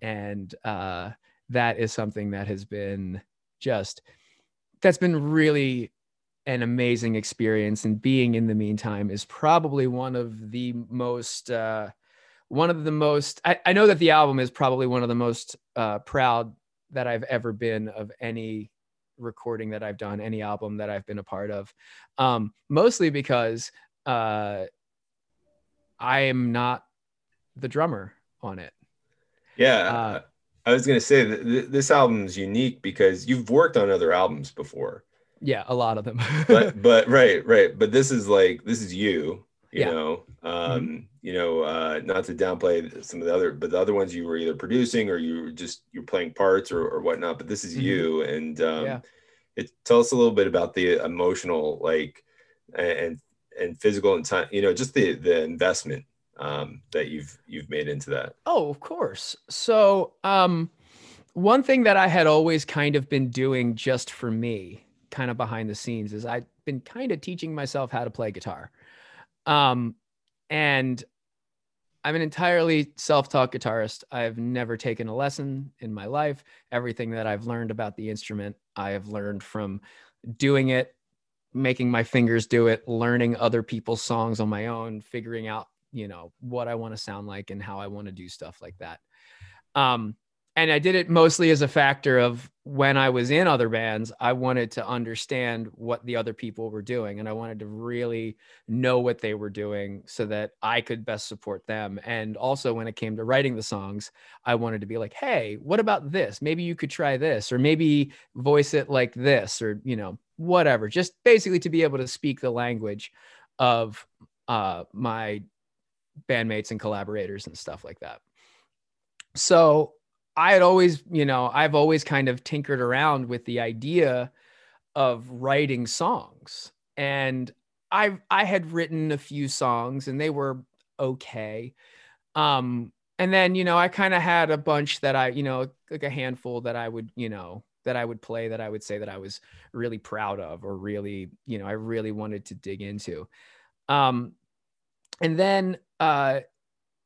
And uh, that is something that has been just that's been really an amazing experience. And being in the meantime is probably one of the most uh, one of the most I, I know that the album is probably one of the most uh, proud that I've ever been of any recording that I've done, any album that I've been a part of. Um, mostly because uh, I am not the drummer on it. Yeah. Uh, I was going to say that th- this album is unique because you've worked on other albums before. Yeah, a lot of them. but but right, right. But this is like this is you, you Yeah. know. Um, Mm-hmm. you know, uh not to downplay some of the other but the other ones you were either producing or you were just you're playing parts or, or whatnot, but this is Mhm. you. And um Yeah. it tell us a little bit about the emotional like and and physical and time, you know, just the the investment um that you've you've made into that. Oh, of course. So, um, one thing that I had always kind of been doing just for me, kind of behind the scenes, is I've been kind of teaching myself how to play guitar. Um, and I'm an entirely self taught guitarist. I've never taken a lesson in my life. Everything that I've learned about the instrument, I have learned from doing it, making my fingers do it, learning other people's songs on my own, figuring out, you know, what I want to sound like and how I want to do stuff like that. Um, and I did it mostly as a factor of when I was in other bands, I wanted to understand what the other people were doing and I wanted to really know what they were doing so that I could best support them. And also when it came to writing the songs, I wanted to be like, "Hey, what about this? Maybe you could try this or maybe voice it like this or, you know, whatever." Just basically to be able to speak the language of uh my bandmates and collaborators and stuff like that. So I had always, you know, I've always kind of tinkered around with the idea of writing songs. And I I had written a few songs and they were okay. Um and then, you know, I kind of had a bunch that I, you know, like a handful that I would, you know, that I would play that I would say that I was really proud of or really, you know, I really wanted to dig into. Um and then uh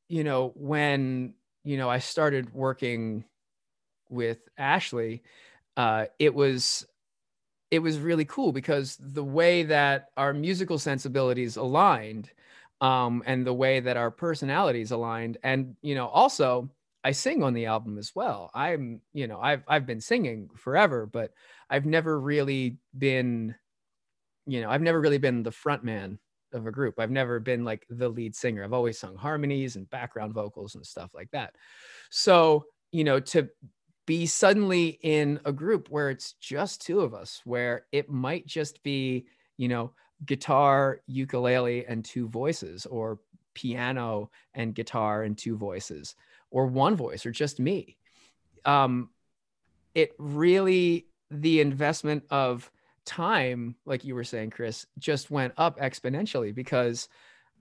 you know, when you know, I started working with Ashley, uh, it was it was really cool because the way that our musical sensibilities aligned, um, and the way that our personalities aligned, and you know, also I sing on the album as well. I'm, you know, I've I've been singing forever, but I've never really been, you know, I've never really been the front man of a group. I've never been like the lead singer. I've always sung harmonies and background vocals and stuff like that. So, you know, to be suddenly in a group where it's just two of us, where it might just be, you know, guitar, ukulele, and two voices, or piano and guitar and two voices, or one voice, or just me. Um, it really, the investment of time, like you were saying, Chris, just went up exponentially because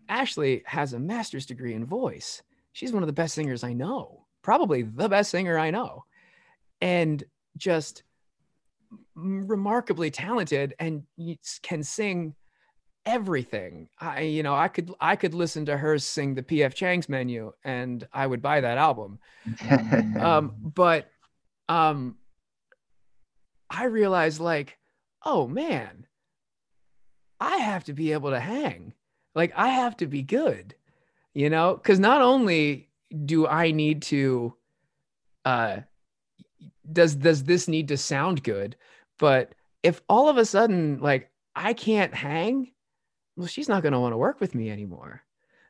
Ashley has a master's degree in voice. She's one of the best singers I know, probably the best singer I know, and just remarkably talented and can sing everything. I, you know, I could I could listen to her sing the PF Chang's menu and I would buy that album. Um, but um, I realized like, oh man, I have to be able to hang. Like I have to be good, you know, because not only do I need to uh does does this need to sound good, but if all of a sudden like I can't hang, well, she's not gonna want to work with me anymore.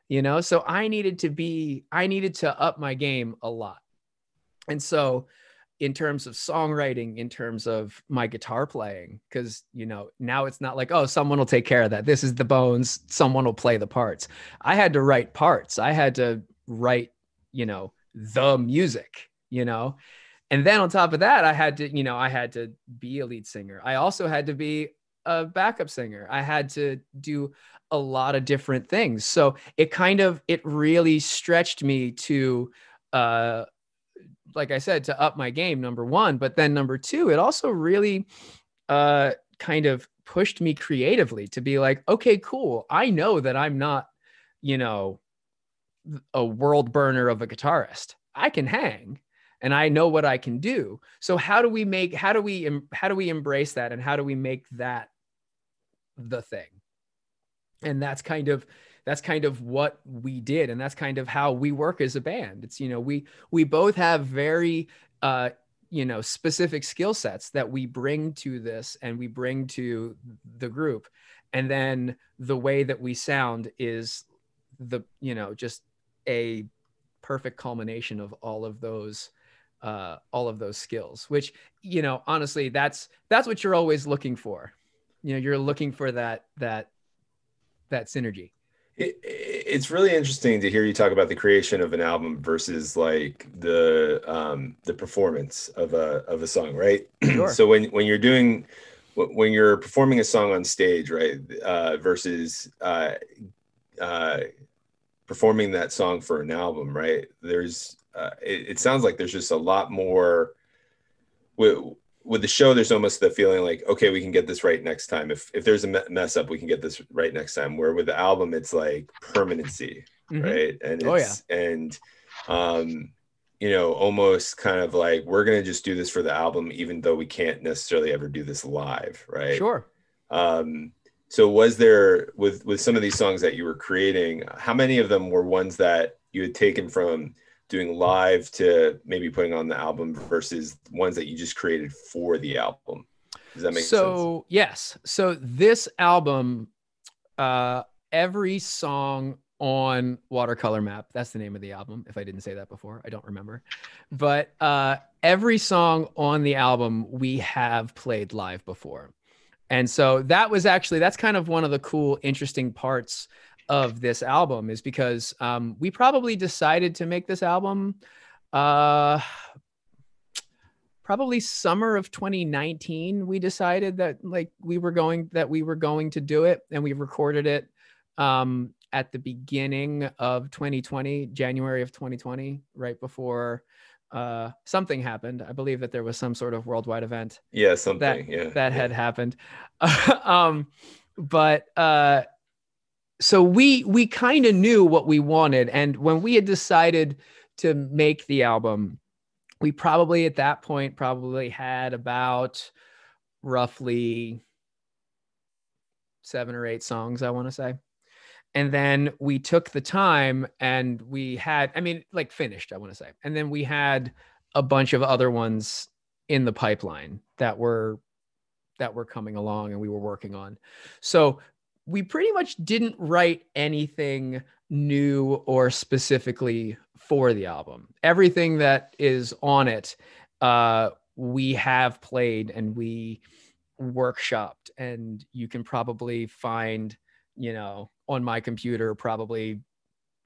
You know, so I needed to be, I needed to up my game a lot. And so in terms of songwriting, in terms of my guitar playing, because you know, now it's not like, oh, someone will take care of that. This is the bones, someone will play the parts. I had to write parts. I had to write, you know, the music, you know. And then on top of that, I had to, you know, I had to be a lead singer. I also had to be a backup singer. I had to do a lot of different things. So it kind of it really stretched me to uh like I said, to up my game, number one. But then number two, it also really uh, kind of pushed me creatively to be like, okay, cool. I know that I'm not, you know, a world burner of a guitarist. I can hang and I know what I can do. So how do we make, how do we, how do we embrace that? And how do we make that the thing? And that's kind of, that's kind of what we did and that's kind of how we work as a band. It's you know we we both have very uh you know specific skill sets that we bring to this and we bring to the group. And then the way that we sound is the you know just a perfect culmination of all of those uh, all of those skills which you know honestly that's that's what you're always looking for. You know you're looking for that that that synergy it, it's really interesting to hear you talk about the creation of an album versus like the um the performance of a of a song right Sure. so when when you're doing when you're performing a song on stage right uh versus uh uh performing that song for an album right there's uh, it, it sounds like there's just a lot more with with the show there's almost the feeling like okay we can get this right next time. If if there's a mess up we can get this right next time. Where with the album it's like permanency Mhm. right? And Oh, it's and um you know almost kind of like we're gonna just do this for the album even though we can't necessarily ever do this live right? Sure. Um so was there with with some of these songs that you were creating how many of them were ones that you had taken from doing live to maybe putting on the album versus ones that you just created for the album. Does that make sense? so yes. So this album uh every song on watercolor map that's the name of the album if i didn't say that before i don't remember. But uh every song on the album we have played live before. And so that was actually that's kind of one of the cool interesting parts of this album is because um, we probably decided to make this album uh probably summer of 2019 we decided that like we were going that we were going to do it and we recorded it um at the beginning of 2020 january of 2020 right before uh something happened i believe that there was some sort of worldwide event yeah something yeah that yeah. had happened um but uh so we we kind of knew what we wanted and when we had decided to make the album we probably at that point probably had about roughly seven or eight songs i want to say. And then we took the time and we had i mean like finished i want to say. And then we had a bunch of other ones in the pipeline that were that were coming along and we were working on. So we pretty much didn't write anything new or specifically for the album. Everything that is on it uh we have played and we workshopped. And you can probably find you know on my computer probably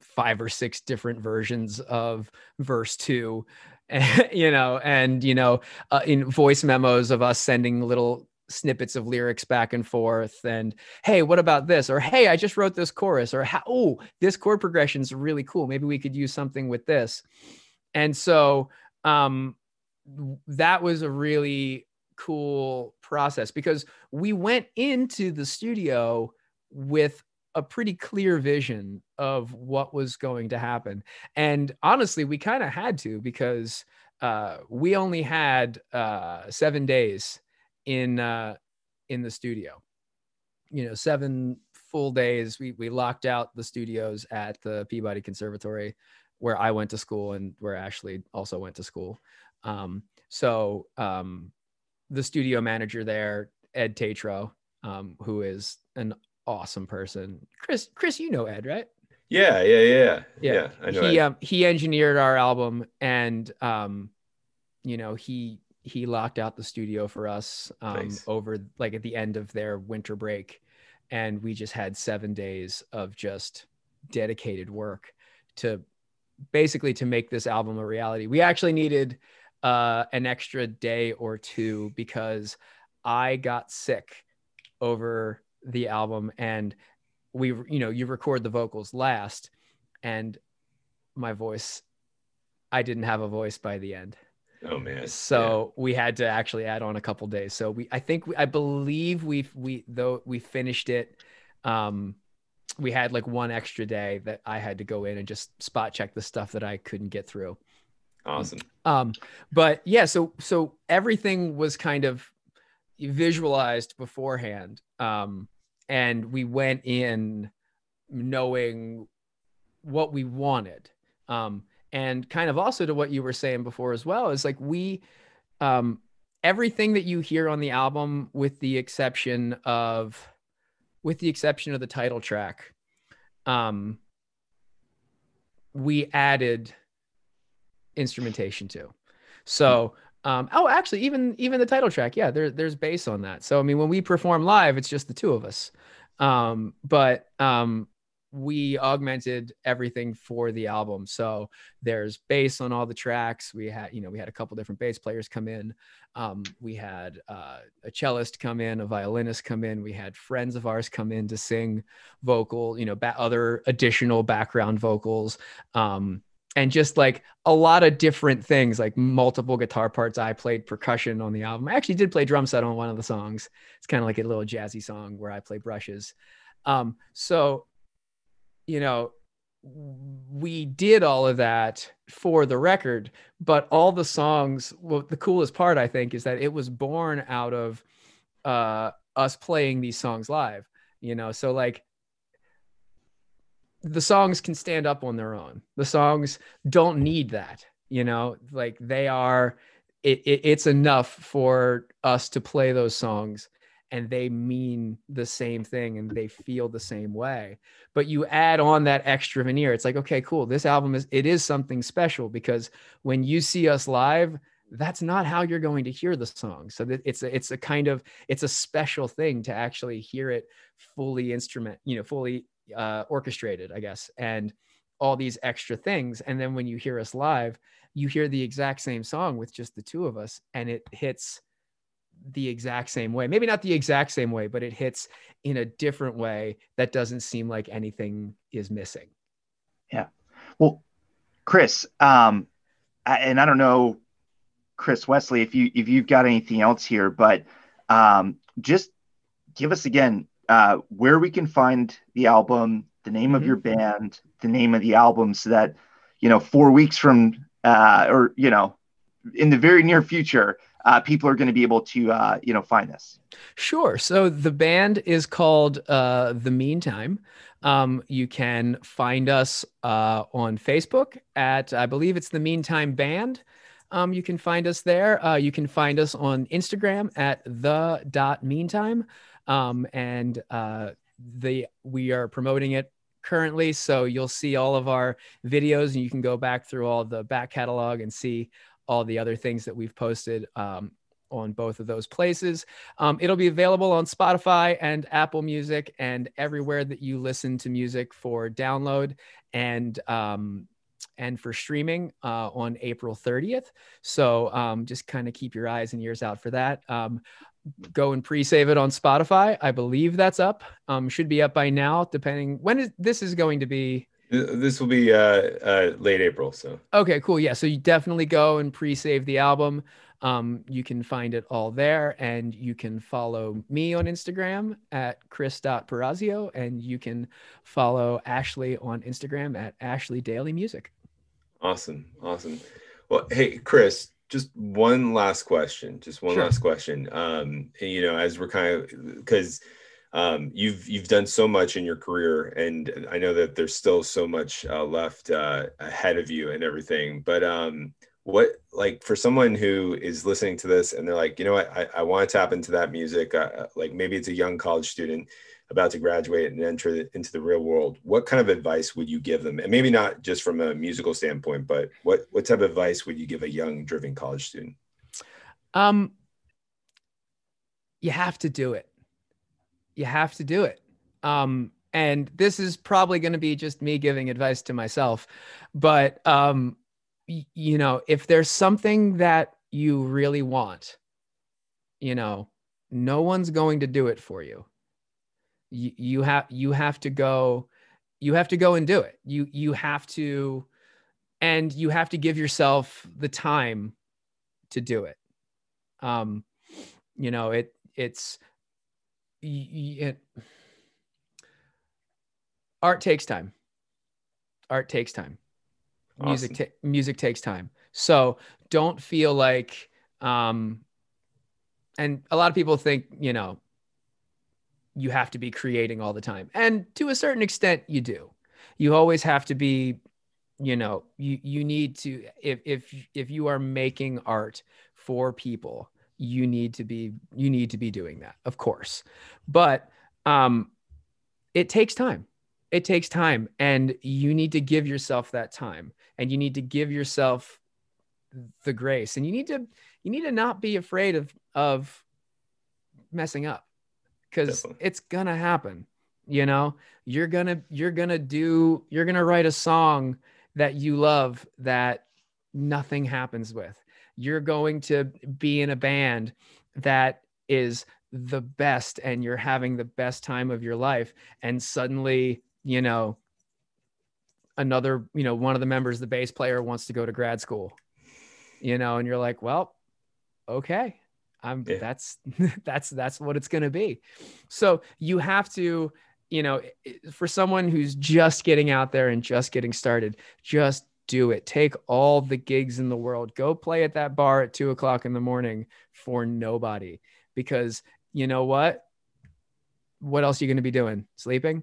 five or six different versions of verse two And, you know and you know uh, in voice memos of us sending little snippets of lyrics back and forth and hey what about this? or hey i just wrote this chorus or oh this chord progression is really cool. Maybe we could use something with this. And so um that was a really cool process because we went into the studio with a pretty clear vision of what was going to happen. And honestly we kind of had to because uh, we only had uh, seven days in uh, in the studio. You know seven full days we we locked out the studios at the peabody conservatory where i went to school and where ashley also went to school. Um, so um, the studio manager there ed tatro um, who is an awesome person. Chris chris you know ed right? Yeah yeah yeah Yeah. yeah, i know he um, he engineered our album and um you know he he locked out the studio for us um Nice. over like at the end of their winter break. And we just had 7 days of just dedicated work to basically to make this album a reality. We actually needed uh an extra day or two because i got sick over the album and we you know you record the vocals last and my voice i didn't have a voice by the end oh man. So we had to actually add on a couple days. So we i think we, i believe we we though we finished it um we had like one extra day that i had to go in and just spot check the stuff that i couldn't get through. Awesome. Um but yeah so so everything was kind of visualized beforehand um and we went in knowing what we wanted. Um and kind of also to what you were saying before as well is like we um, everything that you hear on the album, with the exception of, with the exception of the title track, um, we added instrumentation to. So, um, oh, actually, even even the title track, yeah, there, there's bass on that. So, I mean, when we perform live, it's just the two of us. Um, but um, we augmented everything for the album. So there's bass on all the tracks. We had, you know, we had a couple different bass players come in. Um, we had uh, a cellist come in, a violinist come in. We had friends of ours come in to sing vocal, you know, ba- other additional background vocals. Um, and just like a lot of different things, like multiple guitar parts. I played percussion on the album. I actually did play drum set on one of the songs. It's kind of like a little jazzy song where I play brushes. Um, so you know, we did all of that for the record, but all the songs, well, the coolest part I think is that it was born out of uh, us playing these songs live, you know, so like the songs can stand up on their own. The songs don't need that, you know, like they are, it, it it's enough for us to play those songs and they mean the same thing and they feel the same way. But you add on that extra veneer it's like okay cool this album is it is something special because when you see us live that's not how you're going to hear the song. So it's a, it's a kind of it's a special thing to actually hear it fully instrument you know fully uh, orchestrated i guess and all these extra things. And then when you hear us live you hear the exact same song with just the two of us and it hits the exact same way. Maybe not the exact same way, but it hits in a different way that doesn't seem like anything is missing. Yeah. Well, Chris, um, and I don't know, Chris Wesley, if you if you've got anything else here, but um, just give us again uh, where we can find the album, the name mm-hmm. of your band, the name of the album, so that you know four weeks from uh, or you know in the very near future uh, people are going to be able to uh, you know find this. Sure. So the band is called uh, the meantime. Um, you can find us uh, on facebook at i believe it's the meantime band. Um, you can find us there. Uh, you can find us on instagram at the dot meantime. Um, and uh, the we are promoting it currently. So you'll see all of our videos and you can go back through all the back catalog and see all the other things that we've posted um, on both of those places. Um, it'll be available on Spotify and Apple Music and everywhere that you listen to music for download and um, and for streaming uh, on April 30th. So um, just kind of keep your eyes and ears out for that. Um, go and pre-save it on Spotify. I believe that's up. Um, should be up by now, depending when is this is going to be this will be uh, uh, late April. So okay, cool. Yeah, so you definitely go and pre-save the album. Um, you can find it all there, and you can follow me on Instagram at chris.parazio, and you can follow Ashley on Instagram at Ashley Daily Music. Awesome, awesome. Well, hey, Chris, just one last question. Just one sure. last question. Um, you know, as we're kind of because um, you've you've done so much in your career, and I know that there's still so much uh, left uh, ahead of you and everything. But um, what like for someone who is listening to this and they're like, you know what, I, I want to tap into that music. Uh, uh, like maybe it's a young college student about to graduate and enter into the real world. What kind of advice would you give them? And maybe not just from a musical standpoint, but what what type of advice would you give a young driven college student? Um, you have to do it you have to do it. Um, and this is probably going to be just me giving advice to myself, but um, y- you know, if there's something that you really want, you know, no one's going to do it for you. You, you have you have to go you have to go and do it. You you have to and you have to give yourself the time to do it. Um, you know, it it's it, art takes time. Art takes time. Awesome. Music ta- music takes time. So don't feel like um and a lot of people think, you know, you have to be creating all the time. And to a certain extent you do. You always have to be you know you you need to if if if you are making art for people you need to be you need to be doing that of course. But um it takes time. It takes time and you need to give yourself that time and you need to give yourself the grace and you need to you need to not be afraid of of messing up because it's gonna happen you know? You're gonna you're gonna do you're gonna write a song that you love that nothing happens with you're going to be in a band that is the best and you're having the best time of your life. And suddenly you know another you know one of the members the bass player wants to go to grad school you know and you're like well okay. I'm yeah. that's that's that's what it's going to be. So you have to you know for someone who's just getting out there and just getting started just do it. Take all the gigs in the world. Go play at that bar at two o'clock in the morning for nobody. Because you know what? What else are you going to be doing? Sleeping?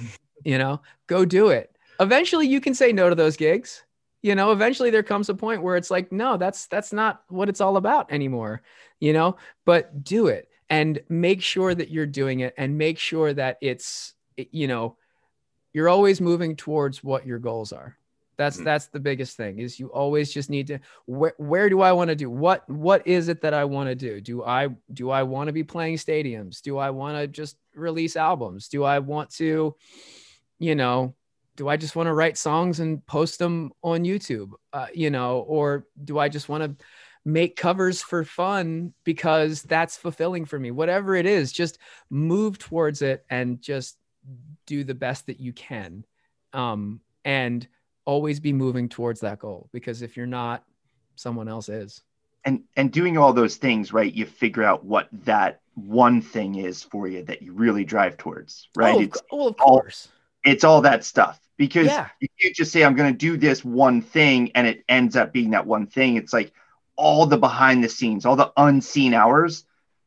You know? Go do it. Eventually you can say no to those gigs. You know eventually there comes a point where it's like no that's that's not what it's all about anymore you know? But do it and make sure that you're doing it and make sure that it's you know you're always moving towards what your goals are that's mm-hmm. that's the biggest thing is you always just need to where, where do i want to do what what is it that i want to do do i do i want to be playing stadiums do i want to just release albums do i want to you know do I just want to write songs and post them on YouTube? Uh, you know, or do I just want to make covers for fun because that's fulfilling for me? Whatever it is, just move towards it and just do the best that you can. Um, and always be moving towards that goal because if you're not, someone else is. And and doing all those things, right? You figure out what that one thing is for you that you really drive towards, right? Oh, it's well, oh, of course. All, it's all that stuff because yeah. you can't just say I'm going to do this one thing and it ends up being that one thing. It's like all the behind the scenes, all the unseen hours,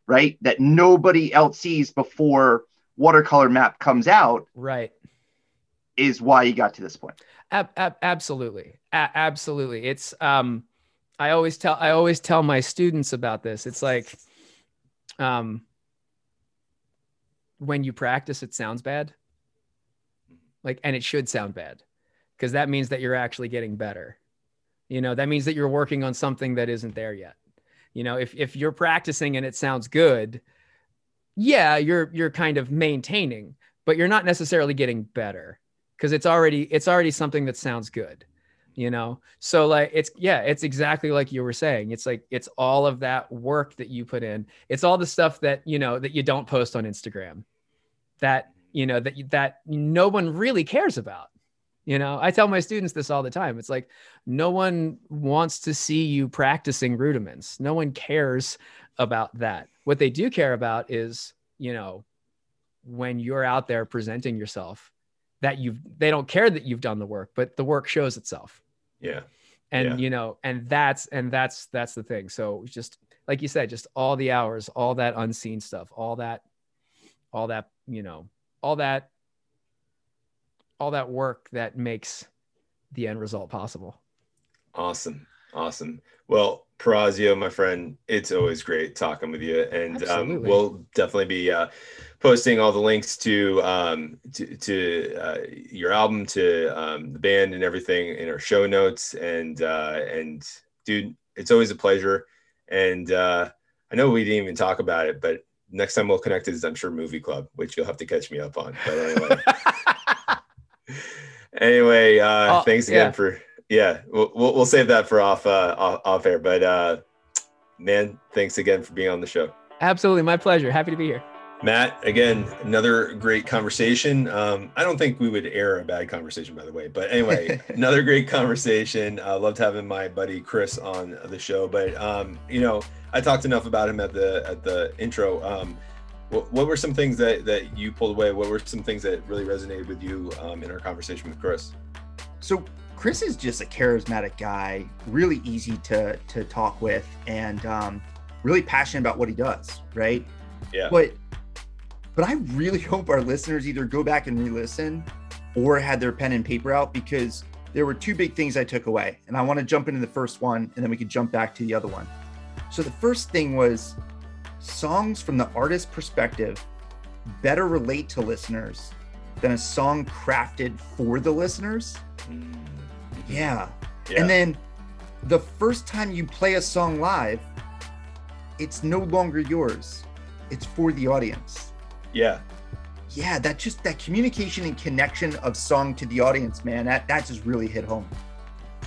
right? That nobody else sees before watercolor map comes out. Right. Is why you got to this point. Ab- ab- absolutely. A- absolutely. It's um I always tell I always tell my students about this. It's like um when you practice it sounds bad like and it should sound bad because that means that you're actually getting better you know that means that you're working on something that isn't there yet you know if if you're practicing and it sounds good yeah you're you're kind of maintaining but you're not necessarily getting better because it's already it's already something that sounds good you know? So like it's yeah it's exactly like you were saying. It's like it's all of that work that you put in. It's all the stuff that you know that you don't post on instagram that you know that that no one really cares about you know? I tell my students this all the time. It's like no one wants to see you practicing rudiments. No one cares about that. What they do care about is you know when you're out there presenting yourself that you've they don't care that you've done the work but the work shows itself yeah and yeah. you know and that's and that's that's the thing so just like you said just all the hours all that unseen stuff all that all that you know all that all that work that makes the end result possible. Awesome. Awesome. Well, Parazio, my friend, it's always great talking with you. And um, we'll definitely be uh, posting all the links to um, to, to uh, your album, to um, the band, and everything in our show notes. And uh, and dude, it's always a pleasure. And uh, I know we didn't even talk about it, but next time we'll connect is I'm sure movie club, which you'll have to catch me up on. But anyway, anyway, uh, oh, thanks again yeah. for yeah. We'll, we'll, we'll save that for off uh, off, off air. But uh, man, thanks again for being on the show. Absolutely, my pleasure. Happy to be here. Matt, again, another great conversation. Um, I don't think we would air a bad conversation, by the way. But anyway, another great conversation. I uh, loved having my buddy Chris on the show. But um, you know, I talked enough about him at the at the intro. Um, what, what, were some things that that you pulled away? What were some things that really resonated with you um, in our conversation with Chris? So Chris is just a charismatic guy, really easy to to talk with, and um, really passionate about what he does. Right. Yeah. But but I really hope our listeners either go back and re-listen or had their pen and paper out because there were two big things I took away, and I want to jump into the first one, and then we could jump back to the other one. So the first thing was songs from the artist's perspective better relate to listeners than a song crafted for the listeners. Mm. Yeah. Yeah. And then the first time you play a song live, it's no longer yours. It's for the audience. Yeah. Yeah, that just that communication and connection of song to the audience, man, that that just really hit home.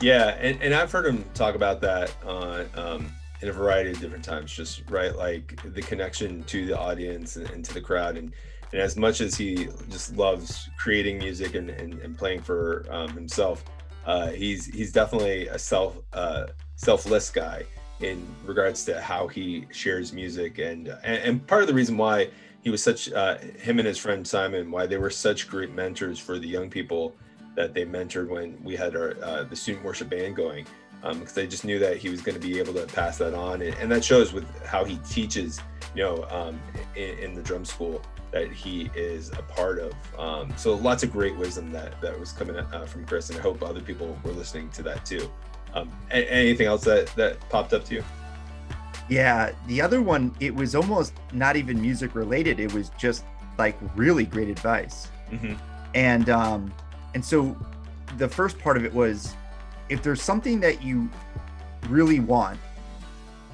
Yeah, and, and I've heard him talk about that on um, in a variety of different times. Just right, like the connection to the audience and, and to the crowd, and and as much as he just loves creating music and, and, and playing for um, himself, uh, he's he's definitely a self uh, selfless guy in regards to how he shares music, and and, and part of the reason why he was such uh, him and his friend Simon why they were such great mentors for the young people that they mentored when we had our uh, the student worship band going because they just knew that he was going to be able to pass that on and, and that shows with how he teaches you know um, in, in the drum school that he is a part of um, so lots of great wisdom that that was coming uh, from chris and i hope other people were listening to that too. Um, anything else that that popped up to you Yeah, the other one, it was almost not even music related. It was just like really great advice. mm-hmm. And um and so the first part of it was if there's something that you really want,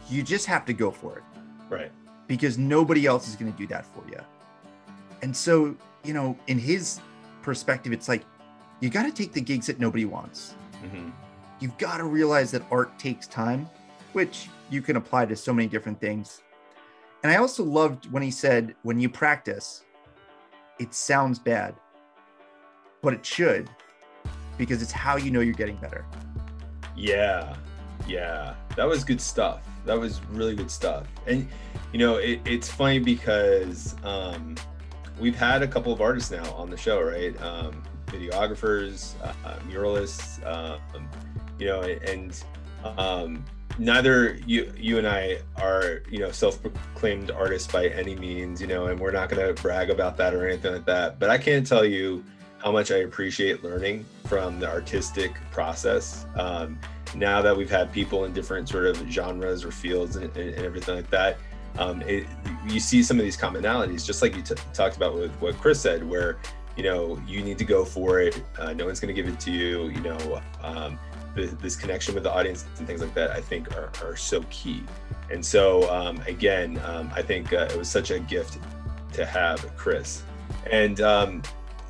you just have to go for it right because nobody else is going to do that for you. And so, you know, in his perspective, it's like you got to take the gigs that nobody wants. mm-hmm. You've got to realize that art takes time, which you can apply to so many different things. And I also loved when he said, when you practice, it sounds bad, but it should because it's how you know you're getting better. Yeah, yeah, that was good stuff. That was really good stuff. And you know, it, it's funny because um, we've had a couple of artists now on the show, right? Um, videographers, uh, muralists, uh, um, you know, and um, neither you you and I are you know self-proclaimed artists by any means, you know, and we're not going to brag about that or anything like that. But I can't tell you how much I appreciate learning from the artistic process. Um, now that we've had people in different sort of genres or fields and, and, and everything like that, um, it, you see some of these commonalities, just like you t- talked about with what Chris said, where you know you need to go for it. Uh, no one's going to give it to you. You know, um, this connection with the audience and things like that, I think are, are so key. And so um, again, um, I think uh, it was such a gift to have Chris. And um,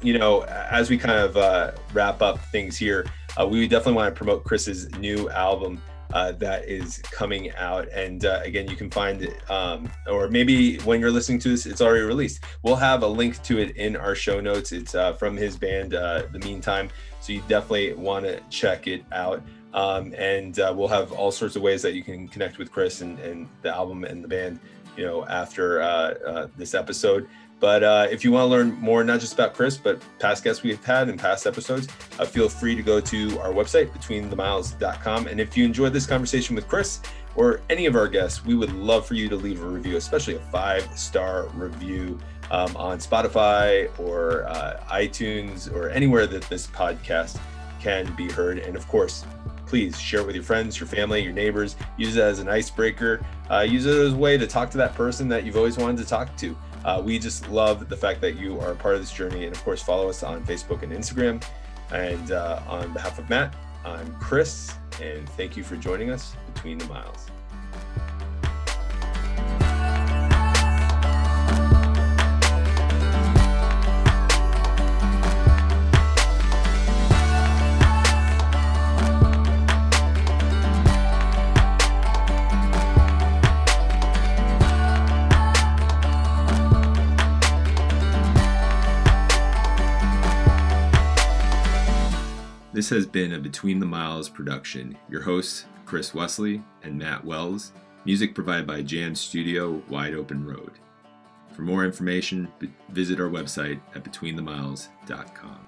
you know, as we kind of uh, wrap up things here, uh, we definitely want to promote Chris's new album uh, that is coming out. And uh, again, you can find it, um, or maybe when you're listening to this, it's already released. We'll have a link to it in our show notes. It's uh, from his band, uh, The Meantime. So you definitely want to check it out. Um, and uh, we'll have all sorts of ways that you can connect with Chris and, and the album and the band, you know, after uh, this episode. But uh, if you want to learn more, not just about Chris, but past guests we've had in past episodes, uh, feel free to go to our website, betweenthemiles.com. And if you enjoyed this conversation with Chris or any of our guests, we would love for you to leave a review, especially a five star review um, on Spotify or uh, iTunes or anywhere that this podcast can be heard. And of course, please share it with your friends, your family, your neighbors. Use it as an icebreaker. Uh, use it as a way to talk to that person that you've always wanted to talk to. Uh, we just love the fact that you are part of this journey. And of course, follow us on Facebook and Instagram. And uh, on behalf of Matt, I'm Chris, and thank you for joining us between the miles. This has been a Between the Miles production. Your hosts, Chris Wesley and Matt Wells. Music provided by Jam Studio, Wide Open Road. For more information, visit our website at betweenthemiles.com.